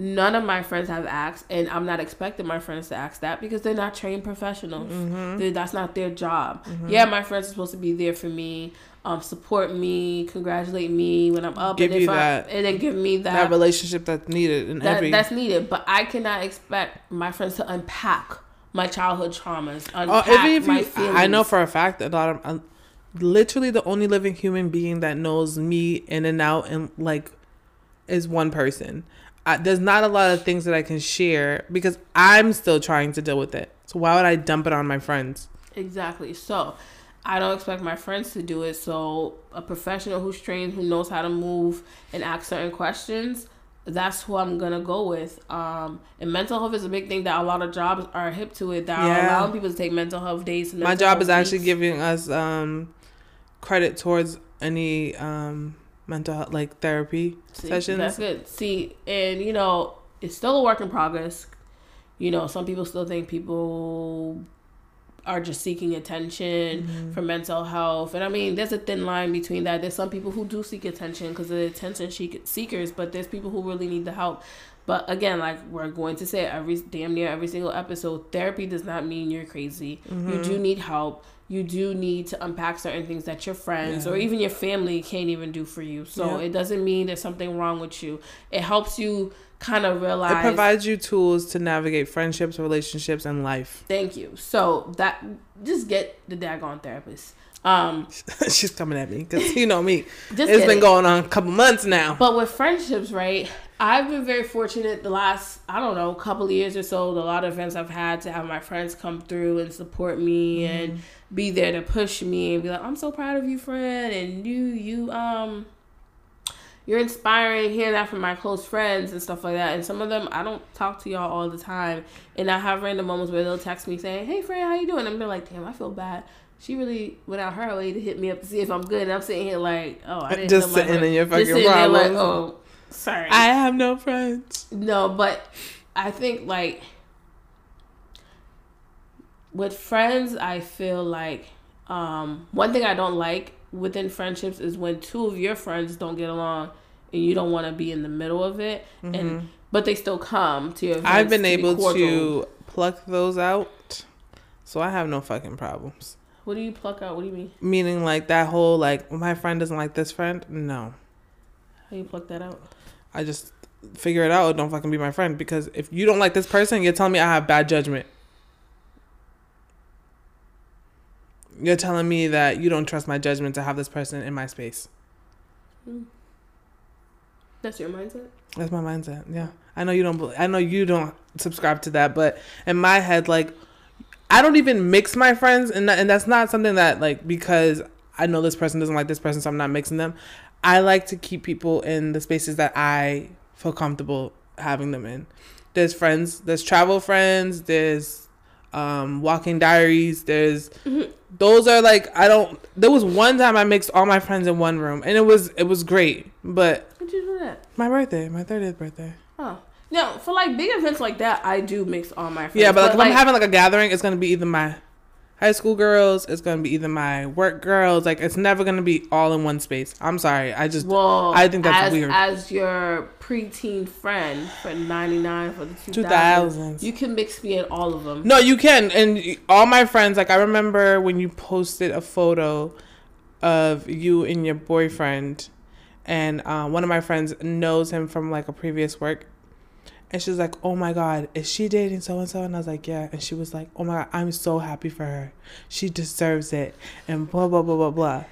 none of my friends have asked and i'm not expecting my friends to ask that because they're not trained professionals Mm-hmm. That's not their job yeah my friends are supposed to be there for me um, support me congratulate me when i'm up Give and, if that- and then give me that that, relationship that's needed in that every. that's needed but i cannot expect my friends to unpack my childhood traumas Oh, unpack my feelings I know for a fact that a lot of, uh, literally the only living human being that knows me in and out and like is one person. I, there's not a lot of things that I can share because I'm still trying to deal with it. So why would I dump it on my friends? Exactly. So I don't expect my friends to do it. So a professional who's trained, who knows how to move and ask certain questions, that's who I'm gonna go with. Um, and mental health is a big thing that a lot of jobs are hip to it. That are Yeah. allowing people to take mental health days. My job is actually giving us um, credit towards any um, mental health, like therapy See, sessions. That's good. See, and you know, it's still a work in progress. You know, some people still think people are just seeking attention Mm-hmm. for mental health, and I mean, there's a thin line between that. There's some people who do seek attention because they're attention seek- seekers, but there's people who really need the help. But again, like we're going to say every damn near every single episode, therapy does not mean you're crazy. Mm-hmm. You do need help. You do need to unpack certain things that your friends Yeah. or even your family can't even do for you. So Yeah. it doesn't mean there's something wrong with you. It helps you kind of realize It provides you tools to navigate friendships, relationships, and life. thank you. So that just get the daggone therapist. Um, She's coming at me because you know me. It's been it. going on a couple months now. But with friendships, right? I've been very fortunate the last, I don't know, couple of years or so. A lot of events I've had to have my friends come through and support me and be there to push me and be like, I'm so proud of you, friend. And you, you, um, you're inspiring. Hearing that from my close friends and stuff like that. And some of them, I don't talk to y'all all the time. And I have random moments where they'll text me saying, Hey, friend, how you doing? And I'm like, damn, I feel bad. She really went out her way to hit me up to see if I'm good. And I'm sitting here like, oh, I didn't Just sitting in your just fucking sitting there like, oh, sorry. I have no friends. no, but I think like with friends, I feel like um, one thing I don't like within friendships is when two of your friends don't get along and you don't want to be in the middle of it, and but they still come to your. Mm-hmm. I've been to able cordial. to pluck those out, so I have no fucking problems. What do you pluck out? What do you mean? Meaning, like that whole like my friend doesn't like this friend. No, How you pluck that out? I just figure it out. Don't fucking be my friend because if you don't like this person, you're telling me I have bad judgment. You're telling me that you don't trust my judgment to have this person in my space. Mm. That's your mindset. That's my mindset. Yeah, I know you don't. I know you don't subscribe to that, but in my head, like, I don't even mix my friends, and that, and that's not something that like because I know this person doesn't like this person, so I'm not mixing them. I like to keep people in the spaces that I feel comfortable having them in. There's friends. There's travel friends. There's um walking diaries. There's those are like I don't. There was one time I mixed all my friends in one room, and it was it was great, but. How'd you do that? My birthday, my 30th birthday. Oh. No, for like big events like that, I do mix all my friends. Yeah, but like if I'm having like a gathering, it's gonna be either my high school girls, it's gonna be either my work girls. Like it's never gonna be all in one space. I'm sorry, I just Well, I think that's as, weird. As your preteen friend for ninety nine for the two 2000s. you can mix me in all of them. no, you can. And all my friends, like I remember when you posted a photo of you and your boyfriend, and uh, one of my friends knows him from like a previous work. And she's like, "Oh my God, is she dating so and so?" And I was like, "Yeah." And she was like, "Oh my God, I'm so happy for her. She deserves it." And blah blah blah blah blah.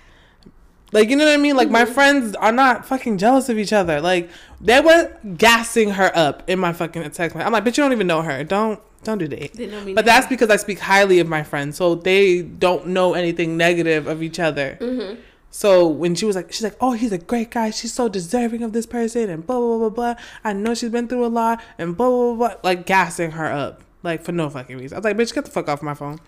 Like you know what I mean? Like my friends are not fucking jealous of each other. Like they were gassing her up in my fucking text. I'm like, Bitch, you don't even know her. Don't don't do that." They know me But now. that's because I speak highly of my friends, so they don't know anything negative of each other. Mm-hmm. So when she was like, she's like, oh, he's a great guy. She's so deserving of this person, and blah blah blah blah. blah. I know she's been through a lot, and blah blah blah, blah like gassing her up, like for no fucking reason. I was like, bitch, get the fuck off my phone.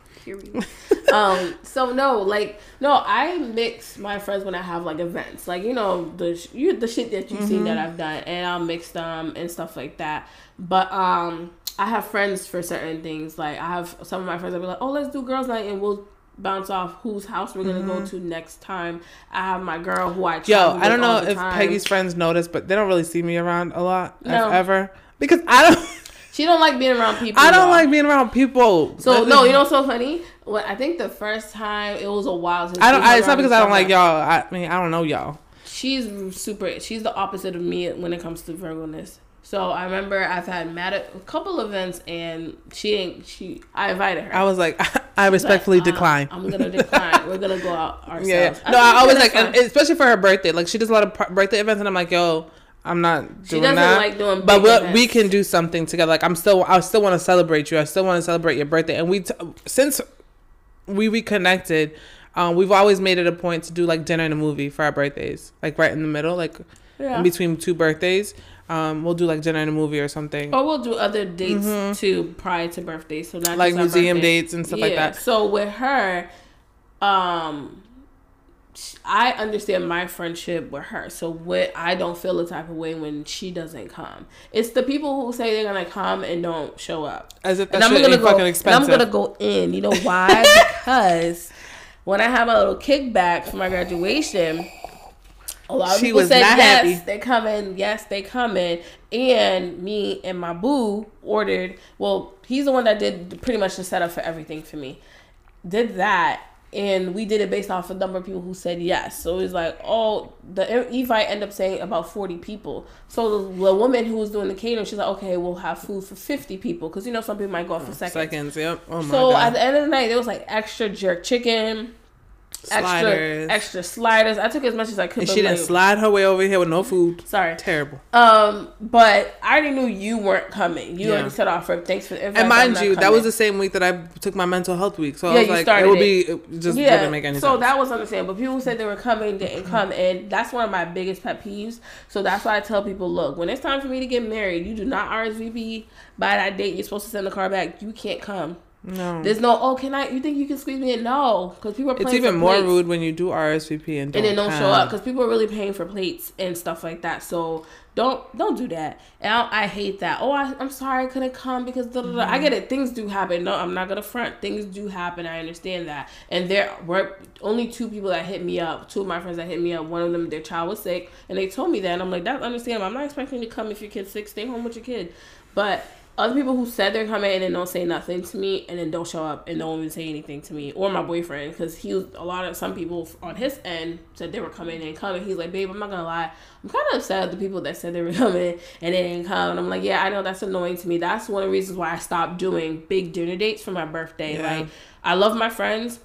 Um. So no, like no, I mix my friends when I have like events, like you know the sh- you the shit that you've seen that Mm-hmm. I've done, and I'll mix them and stuff like that. But um, I have friends for certain things. Like I have some of my friends that be like, oh, let's do girls' night, and we'll bounce off whose house we're gonna go to next time. I have my girl who I Mm-hmm. Yo, I don't know if time. Peggy's friends notice, but they don't really see me around a lot, No. ever, because I don't. She don't like being around people. I don't like being around people. So no, you know what's so funny? Well, I think the first time it was a while since I don't. I, it's not because I don't like y'all. I mean, I don't know y'all. She's super. She's the opposite of me when it comes to Virgo-ness. So I remember I've had met at a couple events and she ain't. She I invited her. I was like, I respectfully Like, uh, decline. I'm gonna decline. We're gonna go out ourselves. Yeah, yeah. No, was I always like, and especially for her birthday. Like she does a lot of birthday events, and I'm like, yo, I'm not She doing doesn't that. like doing but events. we can do something together. Like I'm still, I still want to celebrate you. I still want to celebrate your birthday. And we, t- since we reconnected, um, we've always made it a point to do like dinner and a movie for our birthdays, like right in the middle, like Yeah. in between two birthdays. Um, we'll do like dinner and a movie or something, Or we'll do other dates Mhm. too prior to birthdays. So not like museum birthday. dates and stuff like that. So with her, um, I understand my friendship with her. So what I don't feel the type of way when she doesn't come. It's the people who say they're gonna come and don't show up. As if that And I'm gonna go. fucking And expensive. I'm gonna go in. You know why? because when I have my little kickback for my graduation. A lot of She people was said not yes, happy. they coming. Yes, they coming. And me and my boo ordered. Well, he's the one that did pretty much the setup for everything for me. Did that, and we did it based off a number of people who said yes. So it was like, oh, the Evite ended up saying about forty people. So the, the woman who was doing the catering, she's like, okay, we'll have food for fifty people because you know some people might go off for seconds. Seconds, yep. Oh my So god. at the end of the night, there was like extra jerk chicken, Sliders. extra extra sliders. I took as much as I could. and she didn't like- slide her way over here with no food. Sorry. Terrible. Um, but I already knew you weren't coming. You Yeah. already said off for thanks for the invite. And mind you, that was the same week that I took my mental health week. So Yeah, I was you like, started it would be it just yeah. didn't make any so sense. that was understandable. People said they were coming, didn't come, and that's one of my biggest pet peeves. So that's why I tell people, look, when it's time for me to get married, you do not RSVP by that date. You're supposed to send the car back. You can't come. No. There's no, oh, can I? You think you can squeeze me in? No, because people are It's even more plates. rude when you do RSVP and don't, and then don't show up because people are really paying for plates and stuff like that. So don't don't do that. And I, I hate that. Oh, I, I'm sorry I couldn't come because da, da, da. I get it. Things do happen. No, I'm not gonna front. Things do happen. I understand that. And there were only two people that hit me up. Two of my friends that hit me up. One of them, their child was sick, and they told me that. And I'm like, that's understandable. I'm not expecting you to come if your kid's sick. Stay home with your kid. But other people who said they're coming and then don't say nothing to me and then don't show up and don't even say anything to me or my boyfriend because he was a lot of some people on his end said they were coming and coming. He's like, babe, I'm not gonna lie, I'm kind of upset at the people that said they were coming and they didn't come. And I'm like, yeah, I know that's annoying to me. That's one of the reasons why I stopped doing big dinner dates for my birthday. Yeah. Like, I love my friends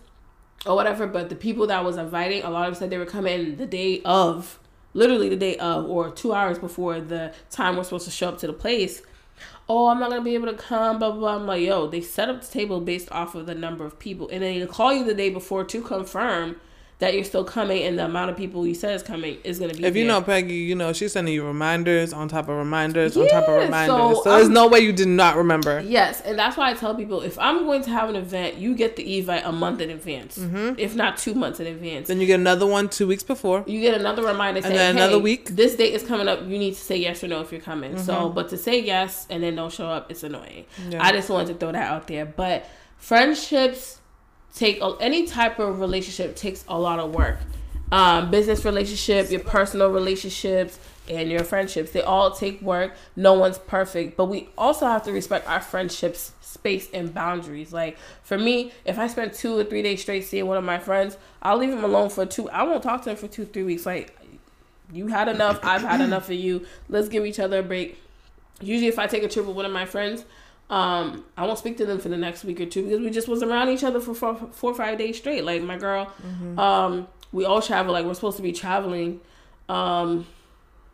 or whatever, but the people that I was inviting, a lot of them said they were coming the day of, literally the day of, or two hours before the time we're supposed to show up to the place. Oh, I'm not gonna be able to come, blah blah. blah. I'm like, yo, they set up the table based off of the number of people, and then they call you the day before to confirm that you're still coming, and the amount of people you said is coming is gonna be. If you know Peggy, you know she's sending you reminders on top of reminders on top of reminders. so So, there's I'm- no way you did not remember. Yes, and that's why I tell people if I'm going to have an event, you get the evite a month in advance, Mm-hmm. if not two months in advance. Then you get another one two weeks before. you get another reminder saying, then another hey, week? This date is coming up. You need to say yes or no if you're coming. So, Mm-hmm. but to say yes and then don't show up, it's annoying. Yeah. I just wanted to throw that out there. But friendships take any type of relationship takes a lot of work. Um, business relationship, your personal relationships, and your friendships they all take work. No one's perfect, but we also have to respect our friendships space and boundaries. Like for me, if I spend two or three days straight seeing one of my friends, I'll leave him alone for two. I won't talk to him for two, three weeks. Like you had enough, I've had enough of you. Let's give each other a break. Usually, if I take a trip with one of my friends, um, I won't speak to them for the next week or two because we just was around each other for four, four or five days straight. Like my girl, um, we all travel. Like we're supposed to be traveling, um,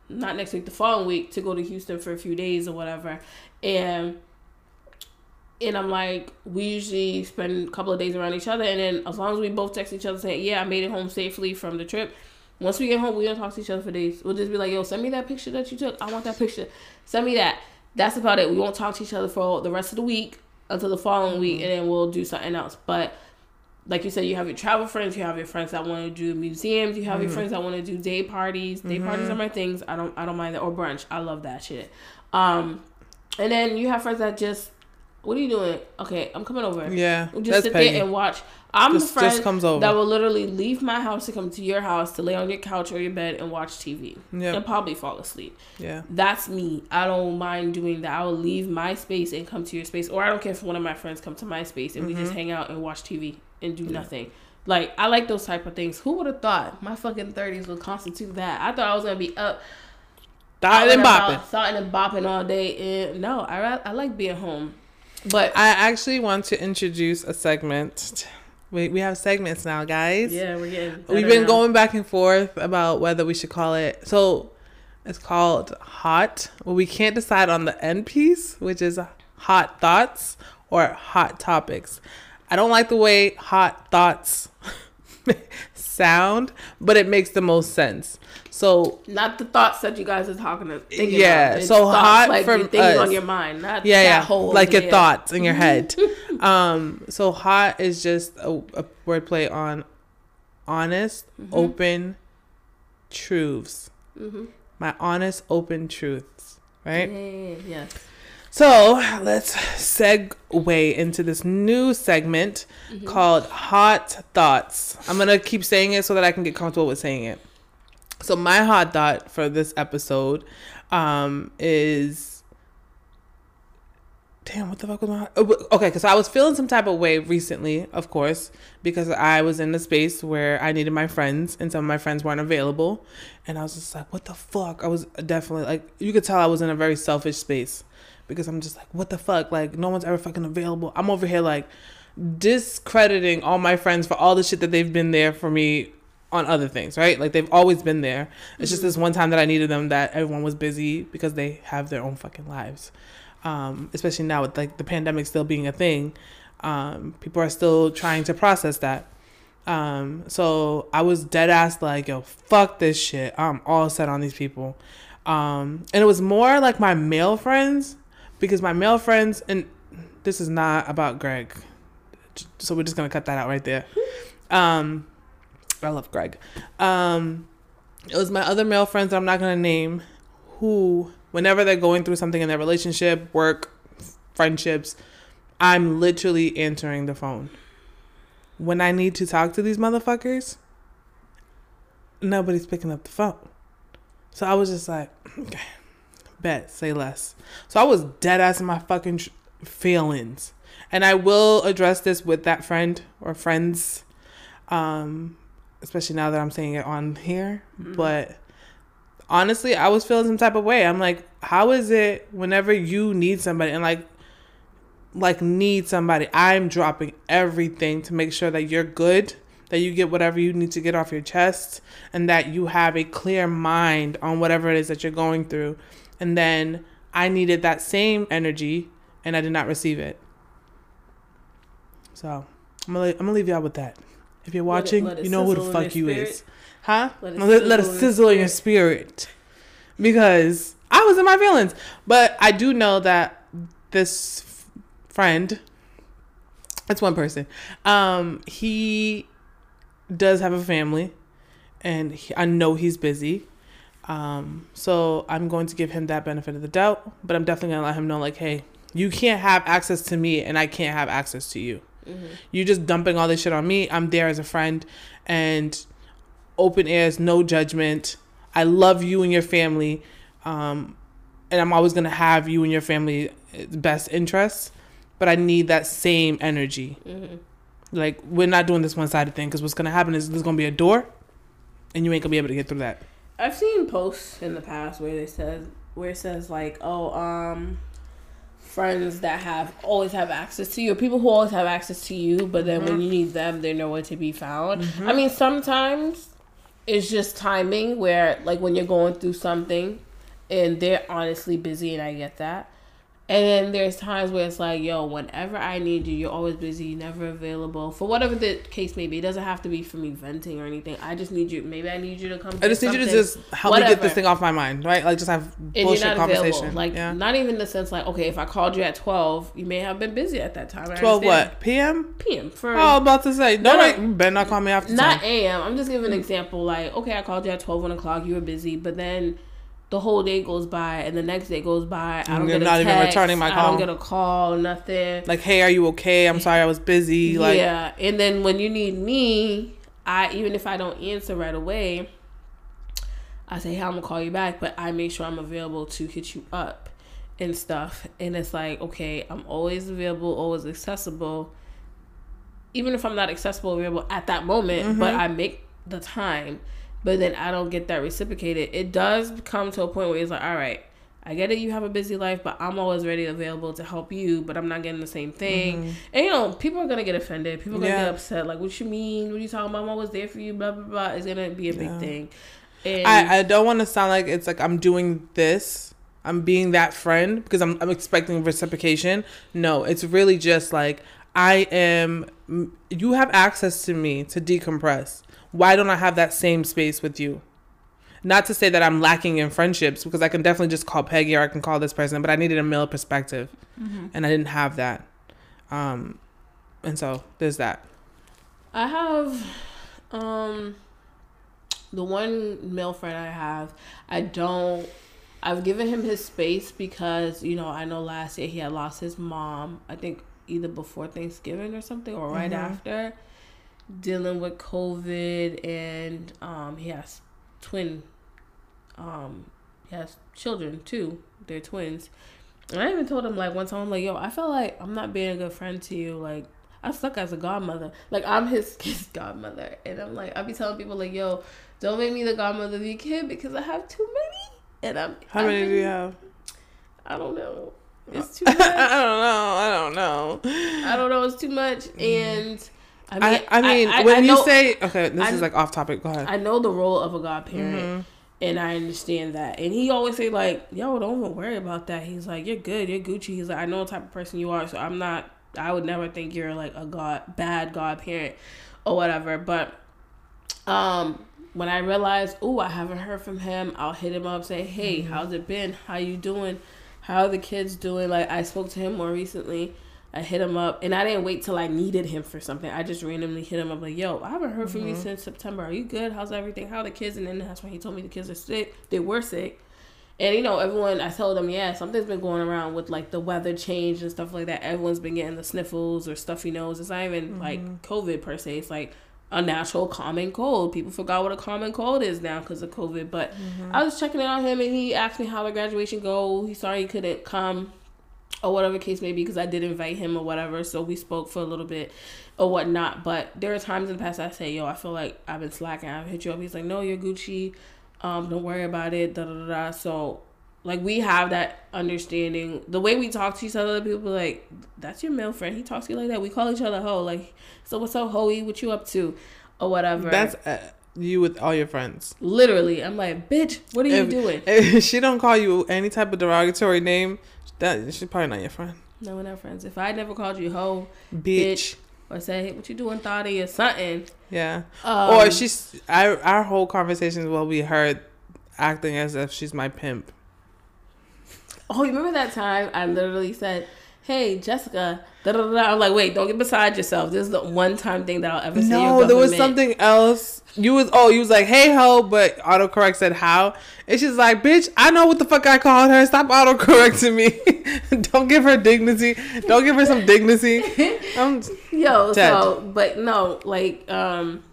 not next week, the following week to go to Houston for a few days or whatever, and and I'm like, we usually spend a couple of days around each other, and then as long as we both text each other saying, "Yeah, I made it home safely from the trip," once we get home, we don't talk to each other for days. We'll just be like, "Yo, send me that picture that you took. I want that picture. Send me that." That's about it. We won't talk to each other for the rest of the week until the following week, mm-hmm. and then we'll do something else. But like you said, you have your travel friends, you have your friends that want to do museums, you have your mm-hmm. friends that want to do day parties. Day parties mm-hmm. are my things. I don't I don't mind that or brunch. I love that shit. Um, and then you have friends that just, what are you doing? Okay, I'm coming over. Yeah, We'll just sit Peggy. there and watch. I'm Just- the friend just comes over. that will literally leave my house to come to your house to lay on your couch or your bed and watch TV Yep. and probably fall asleep. yeah, That's me. I don't mind doing that. I will leave my space and come to your space, or I don't care if one of my friends come to my space and we Mm-hmm. just hang out and watch TV and do nothing. Like I like those type of things. Who would have thought my fucking thirties would constitute that? I thought I was gonna be up, Dotting and bopping. starting and bopping all day. And no, I I like being home, but I actually want to introduce a segment. We we have segments now, guys. yeah, we're getting. We've been now. going back and forth about whether we should call it. So, It's called Hot. Well, we can't decide on the end piece, which is Hot Thoughts or Hot Topics. I don't like the way Hot Thoughts sound, but it makes the most sense. So not the thoughts that you guys are talking. Thinking Yeah. So thoughts, hot like from thinking us. on your mind, not yeah, yeah, hole like your thoughts in your head. um, so hot is just a, a wordplay on honest, Mm-hmm. open truths. Mhm. My honest, open truths, right? Yeah, yes. So let's segue into this new segment Mm-hmm. called Hot Thoughts. I'm going to keep saying it so that I can get comfortable with saying it. So, my hot thought for this episode um, is. Damn, what the fuck was my. oh, Okay, because I was feeling some type of way recently, of course, because I was in a space where I needed my friends and some of my friends weren't available. And I was just like, what the fuck? I was definitely like, you could tell I was in a very selfish space because I'm just like, what the fuck? Like, no one's ever fucking available. I'm over here like discrediting all my friends for all the shit that they've been there for me on other things, right? Like they've always been there. It's just this one time that I needed them that everyone was busy because they have their own fucking lives. Um, especially now with like the pandemic still being a thing. Um, people are still trying to process that. Um, so I was dead ass like, yo, fuck this shit. I'm all set on these people. Um, and it was more like my male friends because my male friends, and this is not about Greg. So we're just gonna cut that out right there. Um, I love Greg. Um, it was my other male friends that I'm not gonna name, who whenever they're going through something in their relationship, work, friendships, I'm literally answering the phone. When I need to talk to these motherfuckers, nobody's picking up the phone. So I was just like, okay, bet, say less. So I was dead ass in my fucking tr- feelings. And I will address this with that friend or friends, um, especially now that I'm saying it on here. But honestly, I was feeling some type of way. I'm like, how is it whenever you need somebody and like, like need somebody, I'm dropping everything to make sure that you're good, that you get whatever you need to get off your chest, and that you have a clear mind on whatever it is that you're going through. And then I needed that same energy, and I did not receive it. So I'm gonna I'm gonna leave y'all with that. If you're Let it- watching, let it you know who the fuck you spirit. is, huh? Let it Let, let, let it sizzle in your sizzle in your spirit, because I was in my feelings. But I do know that this f- friend, it's one person, um, he does have a family, and he, I know he's busy. Um, so I'm going to give him that benefit of the doubt, but I'm definitely gonna let him know, like, hey, you can't have access to me, and I can't have access to you. You're just dumping all this shit on me. I'm there as a friend, and open ears, no judgment. I love you and your family, um, and I'm always gonna have you and your family best interests. But I need that same energy. Like we're not doing this one sided thing because what's gonna happen is there's gonna be a door, and you ain't gonna be able to get through that. I've seen posts in the past where they says where it says like, oh, um, friends that have always have access to you, or people who always have access to you, but then when you need them, they're nowhere to be found. I mean, sometimes it's just timing where like when you're going through something, and they're honestly busy, and I get that. And then there's times where it's like, yo, whenever I need you, you're always busy, you're never available. For whatever the case may be. It doesn't have to be for me venting or anything. I just need you. Maybe I need you to come. I just need you to just help me get this thing off my mind, right? Like just have bullshit conversation. available. Like yeah. not even the sense like, okay, if I called you at twelve, you may have been busy at that time. I Twelve understand. what PM? PM for Oh, about to say, No, don't no. wait, you better not call me after not. AM. I'm just giving an example. Like, okay, I called you at twelve one o'clock. You were busy, but then the whole day goes by, and the next day goes by. I don't you're get a not even text, returning my I call. don't get a call. Nothing. Like, hey, are you okay? I'm sorry, I was busy. Like, yeah, and then when you need me, I even if I don't answer right away, I say, "Hey, I'm gonna call you back," but I make sure I'm available to hit you up and stuff. And it's like, okay, I'm always available, always accessible, even if I'm not accessible, available at that moment. But mm-hmm. I make the time. But then I don't get that reciprocated. It does come to a point where it's like, all right. I get it, you have a busy life, but I'm always ready, available to help you, but I'm not getting the same thing. Mm-hmm. And you know, people are gonna get offended. People are gonna Yeah. get upset. Like, what you mean? What are you talking about? I'm always there for you. Blah blah blah. It's gonna be a big thing. And I, I don't want to sound like it's like I'm doing this. I'm being that friend because I'm, I'm expecting reciprocation. No, it's really just like I am. You have access to me to decompress. Why don't I have that same space with you? Not to say that I'm lacking in friendships because I can definitely just call Peggy or I can call this person, but I needed a male perspective, Mm-hmm. and I didn't have that. Um, and so there's that. I have um the one male friend I have, I don't I've given him his space because, you know, I know last year he had lost his mom, I think either before Thanksgiving or something or right Mhm. after dealing with COVID and um he has twin um he has children too. They're twins. And I even told him like one time I'm like, yo, I feel like I'm not being a good friend to you. Like I suck as a godmother. Like I'm his kid's godmother. And I'm like I'll be telling people like, yo, don't make me the godmother of your kid because I have too many. And I'm How many do you have? I don't know. It's too much. I don't know. I don't know. I don't know, it's too much. And I mean I, I mean, I- when I you know- say okay, this is like off topic. Go ahead. I know the role of a godparent. Mhm. And I understand that. And he always say like, "Yo, don't even worry about that." He's like, "You're good. You're Gucci." He's like, "I know what type of person you are, so I'm not. I would never think you're like a god, bad godparent, or whatever." But, um, when I realized, oh, I haven't heard from him, I'll hit him up, say, "Hey, how's it been? How you doing? How are the kids doing?" Like I spoke to him more recently. I hit him up, and I didn't wait till I needed him for something. I just randomly hit him up, like, "Yo, I haven't heard from you mm-hmm. since September. Are you good? How's everything? How are the kids?" And then that's when he told me the kids are sick. They were sick, and you know, everyone. I told them, "Yeah, something's been going around with like the weather change and stuff like that. Everyone's been getting the sniffles or stuffy nose. It's not even like mm-hmm. COVID per se. It's like." A natural common cold. People forgot what a common cold is now because of COVID. But I was checking in on him, and he asked me how the graduation go. He's sorry he couldn't come or whatever case may be because I did invite him or whatever. So we spoke for a little bit or whatnot. But there are times in the past I say, yo, I feel like I've been slacking. I've hit you up. He's like, no, you're Gucci. Um, don't worry about it. Da da. da. So like we have that understanding. The way we talk to each other, people like, that's your male friend. He talks to you like that. We call each other ho. Like, so what's up, hoey? What you up to? Or whatever. That's uh, you with all your friends. literally. I'm like, bitch, what are you If- doing? If she don't call you any type of derogatory name, that she's probably not your friend. No, we're not friends. If I never called you ho Bitch. or say, hey, what you doing, thotty or something. Yeah. Um, or she's our our whole conversations will be her acting as if she's my pimp. Oh, you remember that time I literally said, "Hey, Jessica." Da, da, da. I'm like, wait, don't get beside yourself. This is the one time thing that I'll ever say. No, there was something else. You was oh, you was like, hey ho, but autocorrect said how. And she's like, bitch, I know what the fuck I called her. Stop autocorrecting me. Don't give her dignity. Don't give her some dignity. I'm, Yo, Dead. so but no, like, um,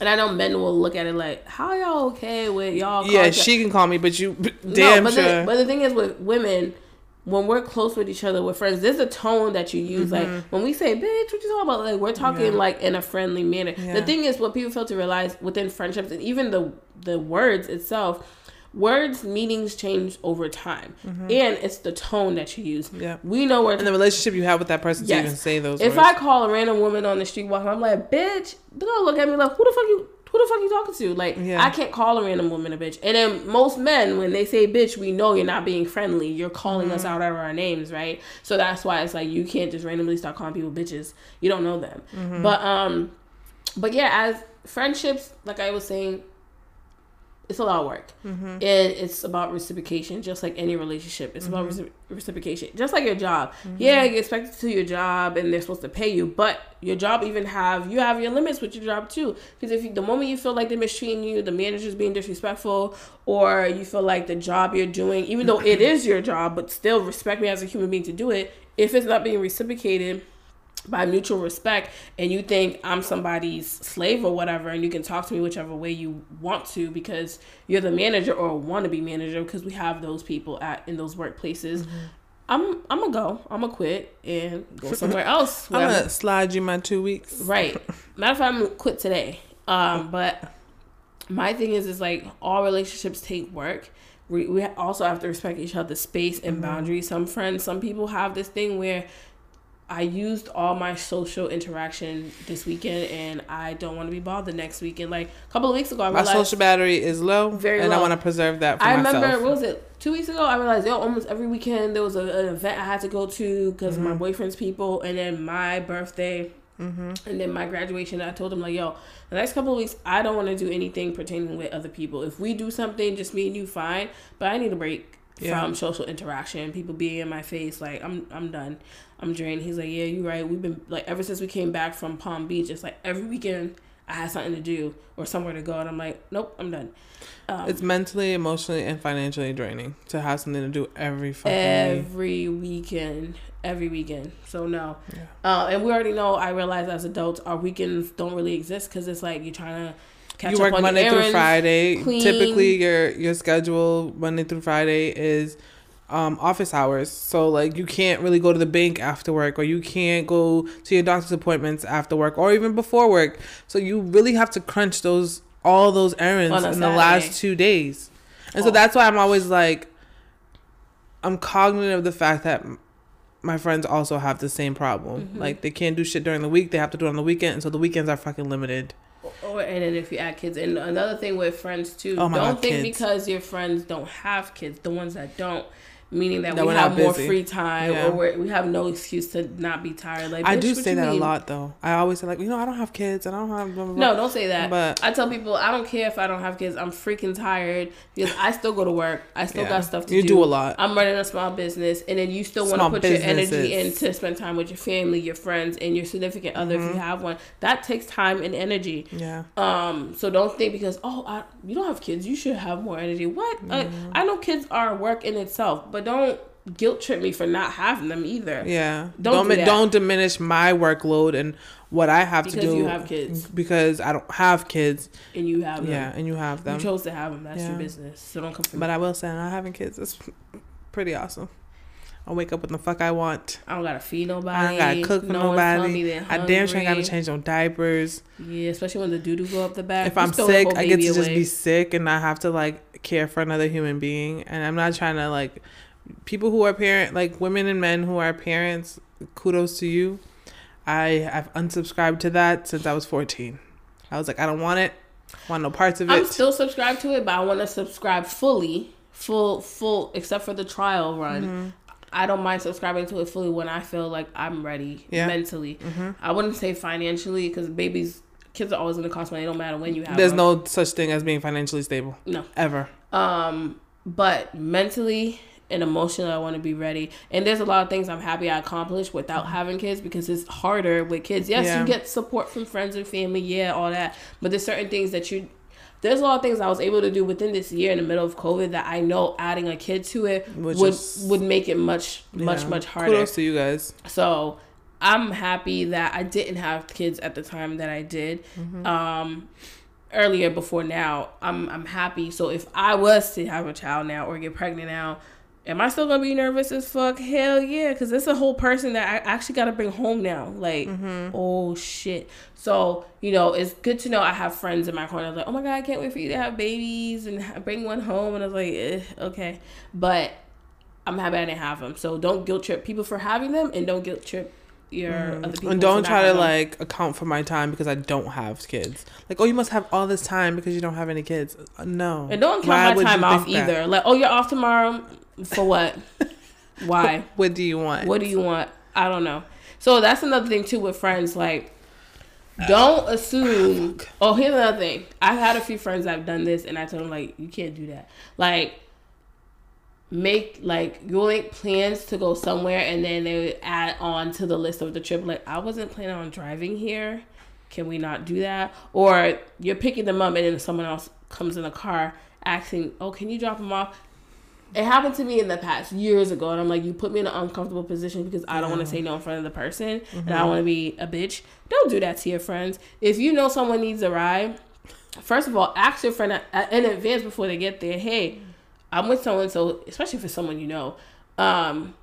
and I know men will look at it like, how y'all okay with y'all? yeah, calling- she can call me, but you No, damn but sure. The, but the thing is with women, when we're close with each other, we're friends. There's a tone that you use. Like when we say, "Bitch," what you talking about? Like we're talking Mm-hmm. Yeah. like in a friendly manner. Yeah. The thing is, what people fail to realize within friendships and even the the words itself, words meanings change over time, and it's the tone that you use. Mm-hmm. Yeah. we know where. and the relationship you have with that person to Yes. even say those if words. I call a random woman on the street walking, I'm like, "Bitch," they're gonna look at me like, "Who the fuck you?" Who the fuck you talking to? Like, Yeah. I can't call a random woman a bitch. And then most men, when they say bitch, we know you're not being friendly. You're calling us Mm-hmm. out of our names, right? So that's why it's like you can't just randomly start calling people bitches. You don't know them. Mm-hmm. But um, but yeah, as friendships, like I was saying, it's a lot of work, Mm-hmm. and it's about reciprocation. Just like any relationship, it's about Mm-hmm. recip- reciprocation. Just like your job, yeah, you expect to do your job, and they're supposed to pay you, but your job even have you have your limits with your job too. Because if you, the moment you feel like they're mistreating you, the manager's being disrespectful, or you feel like the job you're doing, even though it is your job, but still respect me as a human being to do it. If it's not being reciprocated by mutual respect and you think I'm somebody's slave or whatever and you can talk to me whichever way you want to because you're the manager or want to be manager because we have those people at in those workplaces. I'm I'm gonna go. I'm gonna quit and go somewhere else I'm gonna slide you my two weeks. right. Matter of fact I'm gonna quit today. Um but my thing is is like all relationships take work. We, we also have to respect each other's space and boundaries. Some friends some people have this thing where I used all my social interaction this weekend, and I don't want to be bothered next weekend. Like a couple of weeks ago, I My social battery is low, Very and I want to preserve that for I myself. remember what was it two weeks ago? I realized yo, almost every weekend there was a, an event I had to go to because my Mm-hmm. boyfriend's people, and then my birthday, Mm-hmm. and then my graduation. I told him like, yo, the next couple of weeks I don't want to do anything pertaining with other people. If we do something, just me and you, fine. But I need a break Yeah. from social interaction, people being in my face. Like I'm, I'm done. I'm drained. He's like, yeah, you're right. We've been like ever since we came back from Palm Beach. It's like every weekend I had something to do or somewhere to go, and I'm like, nope, I'm done. Um, It's mentally, emotionally, and financially draining to have something to do every fucking every weekend every weekend so no Yeah. uh, and we already know i realize as adults our weekends don't really exist because it's like you're trying to catch You up work Monday your through. Friday. clean. Typically, your your schedule Monday through Friday is um, office hours. So like you can't really go to the bank after work, or you can't go to your doctor's appointments after work, or even before work. So you really have to crunch those all those errands a in the last two days, and so Oh. that's why I'm always like, I'm cognizant of the fact that my friends also have the same problem. Mhm. Like they can't do shit during the week; they have to do it on the weekend, and so the weekends are fucking limited. or and then if you add kids and another thing with friends too Oh don't God, think kids. because your friends don't have kids the ones that don't meaning that, That we have more busy. free time Yeah. or we're, we have no excuse to not be tired like I do say that a lot though. I always say like, you know, I don't have kids and I don't have blah, blah, blah. no don't say that But I tell people I don't care if I don't have kids. I'm freaking tired because I still go to work. I still Yeah. got stuff to you do. You do a lot. I'm running a small business, and then you still want to put your energy in to spend time with your family, your friends, and your significant other if Mm-hmm. you have one. That takes time and energy. yeah. Um, so don't think because oh, I, you don't have kids, you should have more energy. What? I, Mm-hmm. I know kids are work in itself, but don't guilt trip me for not having them either. Yeah. Don't Don't do don't diminish my workload and what I have to do. Because you have kids. because I don't have kids. And you have them. Yeah, and you have them. You chose to have them. That's your business. So don't come for me. But I will say, not having kids is pretty awesome. I wake up when the fuck I want. I don't gotta feed nobody. I don't gotta cook for no nobody. I damn sure ain't gotta change no diapers. Yeah, especially when the doo doo go up the back. if I'm sick, I get to baby just be sick and not have to like care for another human being. And I'm not trying to like people who are parent like women and men who are parents. Kudos to you. I i've unsubscribed to that since I was 14. I was like, I don't want it. Want no parts of it I'm it. still subscribed to it, but I want to subscribe fully, full, full, except for the trial run. Mm-hmm. I don't mind subscribing to it fully when I feel like I'm ready Yeah. mentally. Mhm. I wouldn't say financially because babies, kids are always going to cost money. Don't matter when you have. There's them. no such thing as being financially stable no. ever. Um, but mentally and emotionally, I want to be ready. And there's a lot of things I'm happy I accomplished without having kids because it's harder with kids. Yes, Yeah. you get support from friends and family, yeah, all that. But there's certain things that you. There's a lot of things I was able to do within this year in the middle of COVID that I know adding a kid to it Which would is- would make it much much Yeah. much harder. Kudos to you guys. So I'm happy that I didn't have kids at the time that I did. Mm-hmm. Um, earlier before now, I'm I'm happy. So if I was to have a child now or get pregnant now, am I still gonna be nervous as fuck? Hell yeah, because it's a whole person that I actually got to bring home now. Like, Mm-hmm. oh shit. So you know, it's good to know I have friends in my corner. Like, oh my god, I can't wait for you to have babies and bring one home. And I was like, eh, okay, but I'm happy I didn't have them. So don't guilt trip people for having them, and don't guilt trip your other people. Mm. And don't try to like account for my time because I don't have kids. Like, oh, you must have all this time because you don't have any kids. Uh, No. And don't Why count would my time off think that? either. Like, oh, you're off tomorrow. For what? Why? What do you want? What do you want? I don't know. So that's another thing too with friends. Like, don't ah, assume. Oh, here's another thing. I've had a few friends that've done this, and I told them like, you can't do that. Like, make like you'll make plans to go somewhere, and then they would add on to the list of the trip. Like, I wasn't planning on driving here. Can we not do that? Or you're picking them up, and then someone else comes in the car asking, "Oh, can you drop them off?" It happened to me in the past years ago, and I'm like, you put me in an uncomfortable position because I don't want to say no in front of the person, and I want to be a bitch. Don't do that to your friends. If you know someone needs a ride, first of all, ask your friend in advance before they get there. Hey, I'm with someone, so especially if it's someone you know, um,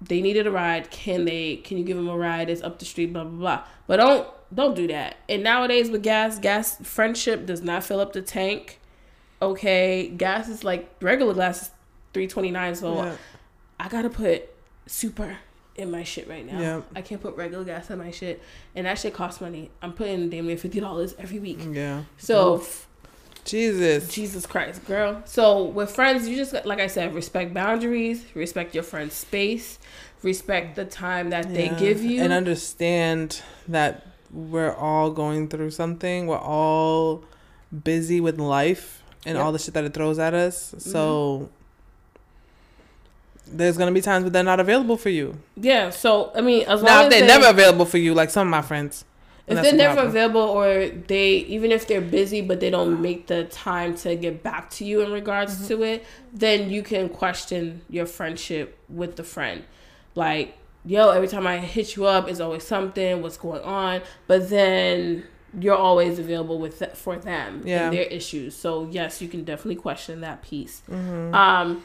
they needed a ride. Can they? Can you give them a ride? It's up the street. Blah blah blah. But don't don't do that. And nowadays with gas, gas friendship does not fill up the tank. Okay, gas is like regular gas is three twenty nine. So Yeah. I gotta put super in my shit right now. Yeah. I can't put regular gas in my shit, and that shit costs money. I'm putting damn near fifty dollars every week. Yeah. So Jesus. Jesus Christ, girl. So with friends, you just like I said, respect boundaries, respect your friend's space, respect the time that they give you. and understand that we're all going through something. We're all busy with life and Yep. all the shit that it throws at us. So mm-hmm. There's gonna be times where they're not available for you. yeah. So I mean, as long Now, as if they're they- never available for you, like some of my friends, if they're never problem. available or they even if they're busy but they don't make the time to get back to you in regards Mm-hmm. to it then you can question your friendship with the friend like yo every time i hit you up it's always something what's going on but then you're always available with th- for them Yeah. and their issues so yes you can definitely question that piece Mm-hmm. um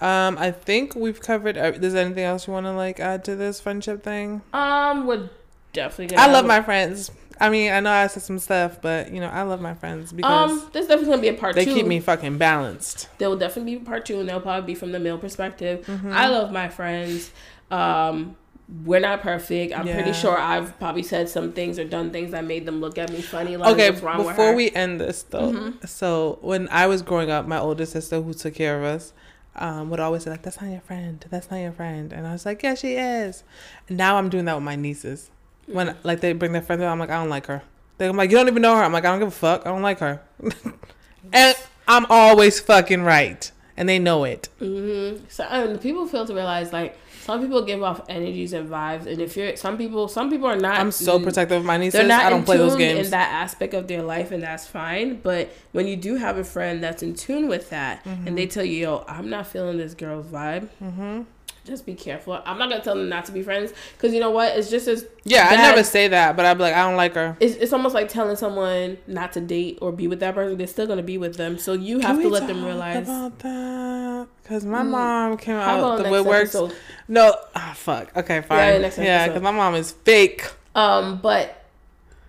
Um, I think we've covered. Uh, there's anything else you want to like add to this friendship thing? um we're definitely I love my friends. I mean, I know I said some stuff, but you know, I love my friends because um there's definitely gonna be a part they two keep me fucking balanced. there will definitely be part two and they'll probably be from the male perspective Mm-hmm. i love my friends um we're not perfect i'm pretty sure i've probably said some things or done things that made them look at me funny like Okay, what's wrong with before we end this though, Mhm. so when I was growing up, my older sister who took care of us um, would always say like, "That's not your friend. That's not your friend," and I was like, "Yeah, she is." And now I'm doing that with my nieces. When like they bring their friends, over, I'm like, "I don't like her." They're like, "You don't even know her." I'm like, "I don't give a fuck. I don't like her," and I'm always fucking right, and they know it. Mm-hmm. So and people fail to realize like some people give off energies and vibes, and if you're some people, some people are not. I'm so protective of my nieces. They're not I don't play those games. in that aspect of their life, and that's fine. But when you do have a friend that's in tune with that, and they tell you, "Yo, I'm not feeling this girl's vibe," mm-hmm. Just be careful. I'm not gonna tell them not to be friends because you know what? It's just as Yeah, I never say that, but I'd be like, I don't like her. It's, it's almost like telling someone not to date or be with that person. They're still gonna be with them, so you have Can to let them realize. about that because my Mm. mom came out the woodworks. No, ah, fuck. Okay, fine. Yeah, because my mom is fake. Um, but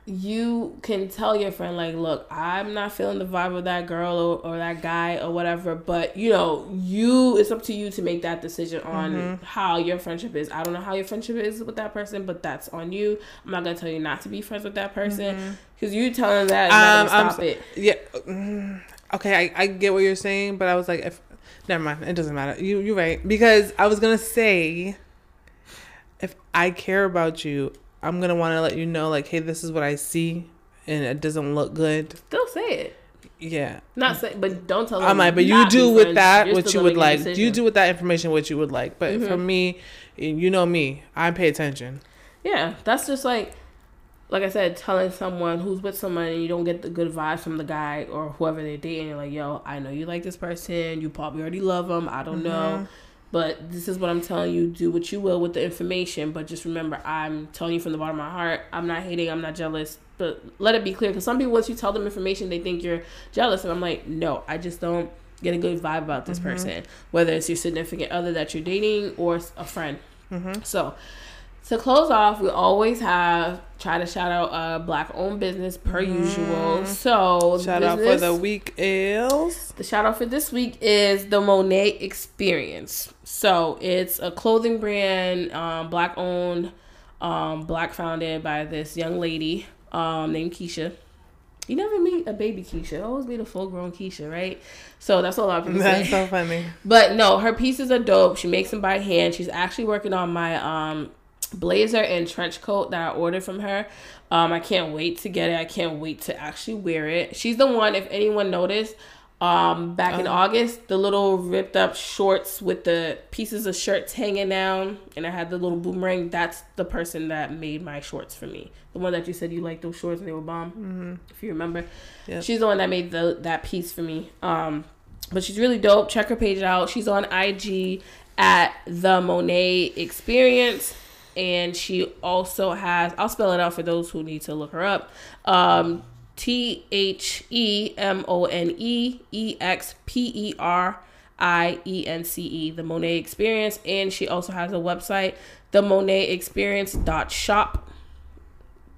you can tell your friend like, look, I'm not feeling the vibe of that girl or, or that guy or whatever. But you know, you it's up to you to make that decision on Mm-hmm. how your friendship is. I don't know how your friendship is with that person, but that's on you. I'm not gonna tell you not to be friends with that person because you telling that Um, stop so- it. Yeah. mm, Okay, I, I get what you're saying, but I was like, if never mind, it doesn't matter. You you're right because I was gonna say, if I care about you, I'm gonna want to let you know, like, hey, this is what I see, and it doesn't look good. Still say it. Yeah, Not say, but don't tell. I'm like, but you do with friends. that You're what you would like. You do with that information what you would like. But for Mhm. me, you know me, I pay attention. Yeah, that's just like, like I said, telling someone who's with someone and you don't get the good vibes from the guy or whoever they're dating. You're like, yo, I know you like this person. You probably already love them. I don't know. But this is what I'm telling you. Do what you will with the information. But just remember, I'm telling you from the bottom of my heart. I'm not hating. I'm not jealous. But let it be clear. Because some people, once you tell them information, they think you're jealous. And I'm like, no, I just don't get a good vibe about this person. Whether it's your significant other that you're dating or a friend. Mm-hmm. So, to close off, we always have try to shout out a black owned business per usual. So, Shout out for the week is the shout out for this week is the Monet Experience. So it's a clothing brand, um, black owned, um, black founded by this young lady um, named Keisha. You never meet a baby Keisha. Always meet a full grown Keisha, right? So that's a lot of people say. so funny. But no, her pieces are dope. She makes them by hand. She's actually working on my um blazer and trench coat that I ordered from her. Um, I can't wait to get it. I can't wait to actually wear it. She's the one. If anyone noticed, um, back in Oh. August, the little ripped up shorts with the pieces of shirts hanging down, and I had the little boomerang. That's the person that made my shorts for me. The one that you said you liked those shorts and they were bomb. Mm-hmm. If you remember, Yep. she's the one that made the that piece for me. Um, but she's really dope. Check her page out. She's on IG at the Monet Experience, and she also has. I'll spell it out for those who need to look her up. Um, T H E M O N E E X P E R I E N C E, the Monet Experience, and she also has a website, the Monet Experience shop.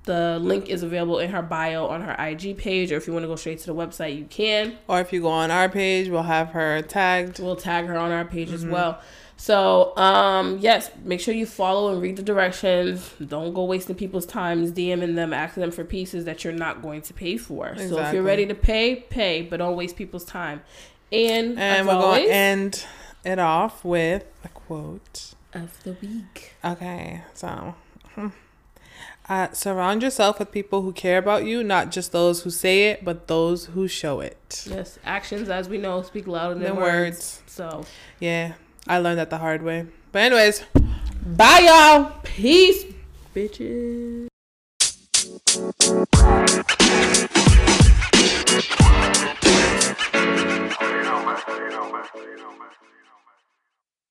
The link is available in her bio on her IG page, or if you want to go straight to the website, you can. Or if you go on our page, we'll have her tagged. We'll tag her on our page as well. So, um, yes, make sure you follow and read the directions. Don't go wasting people's times DMing them, asking them for pieces that you're not going to pay for. So if you're ready to pay, pay, but don't waste people's time. And, And we're going to end it off with a quote. of the week. Okay, so uh, surround yourself with people who care about you, not just those who say it, but those who show it. Yes, actions, as we know, speak louder than Than words. words. So, Yeah, I learned that the hard way. But anyways, bye y'all. peace, bitches. You know, man. You know, man. You know, man.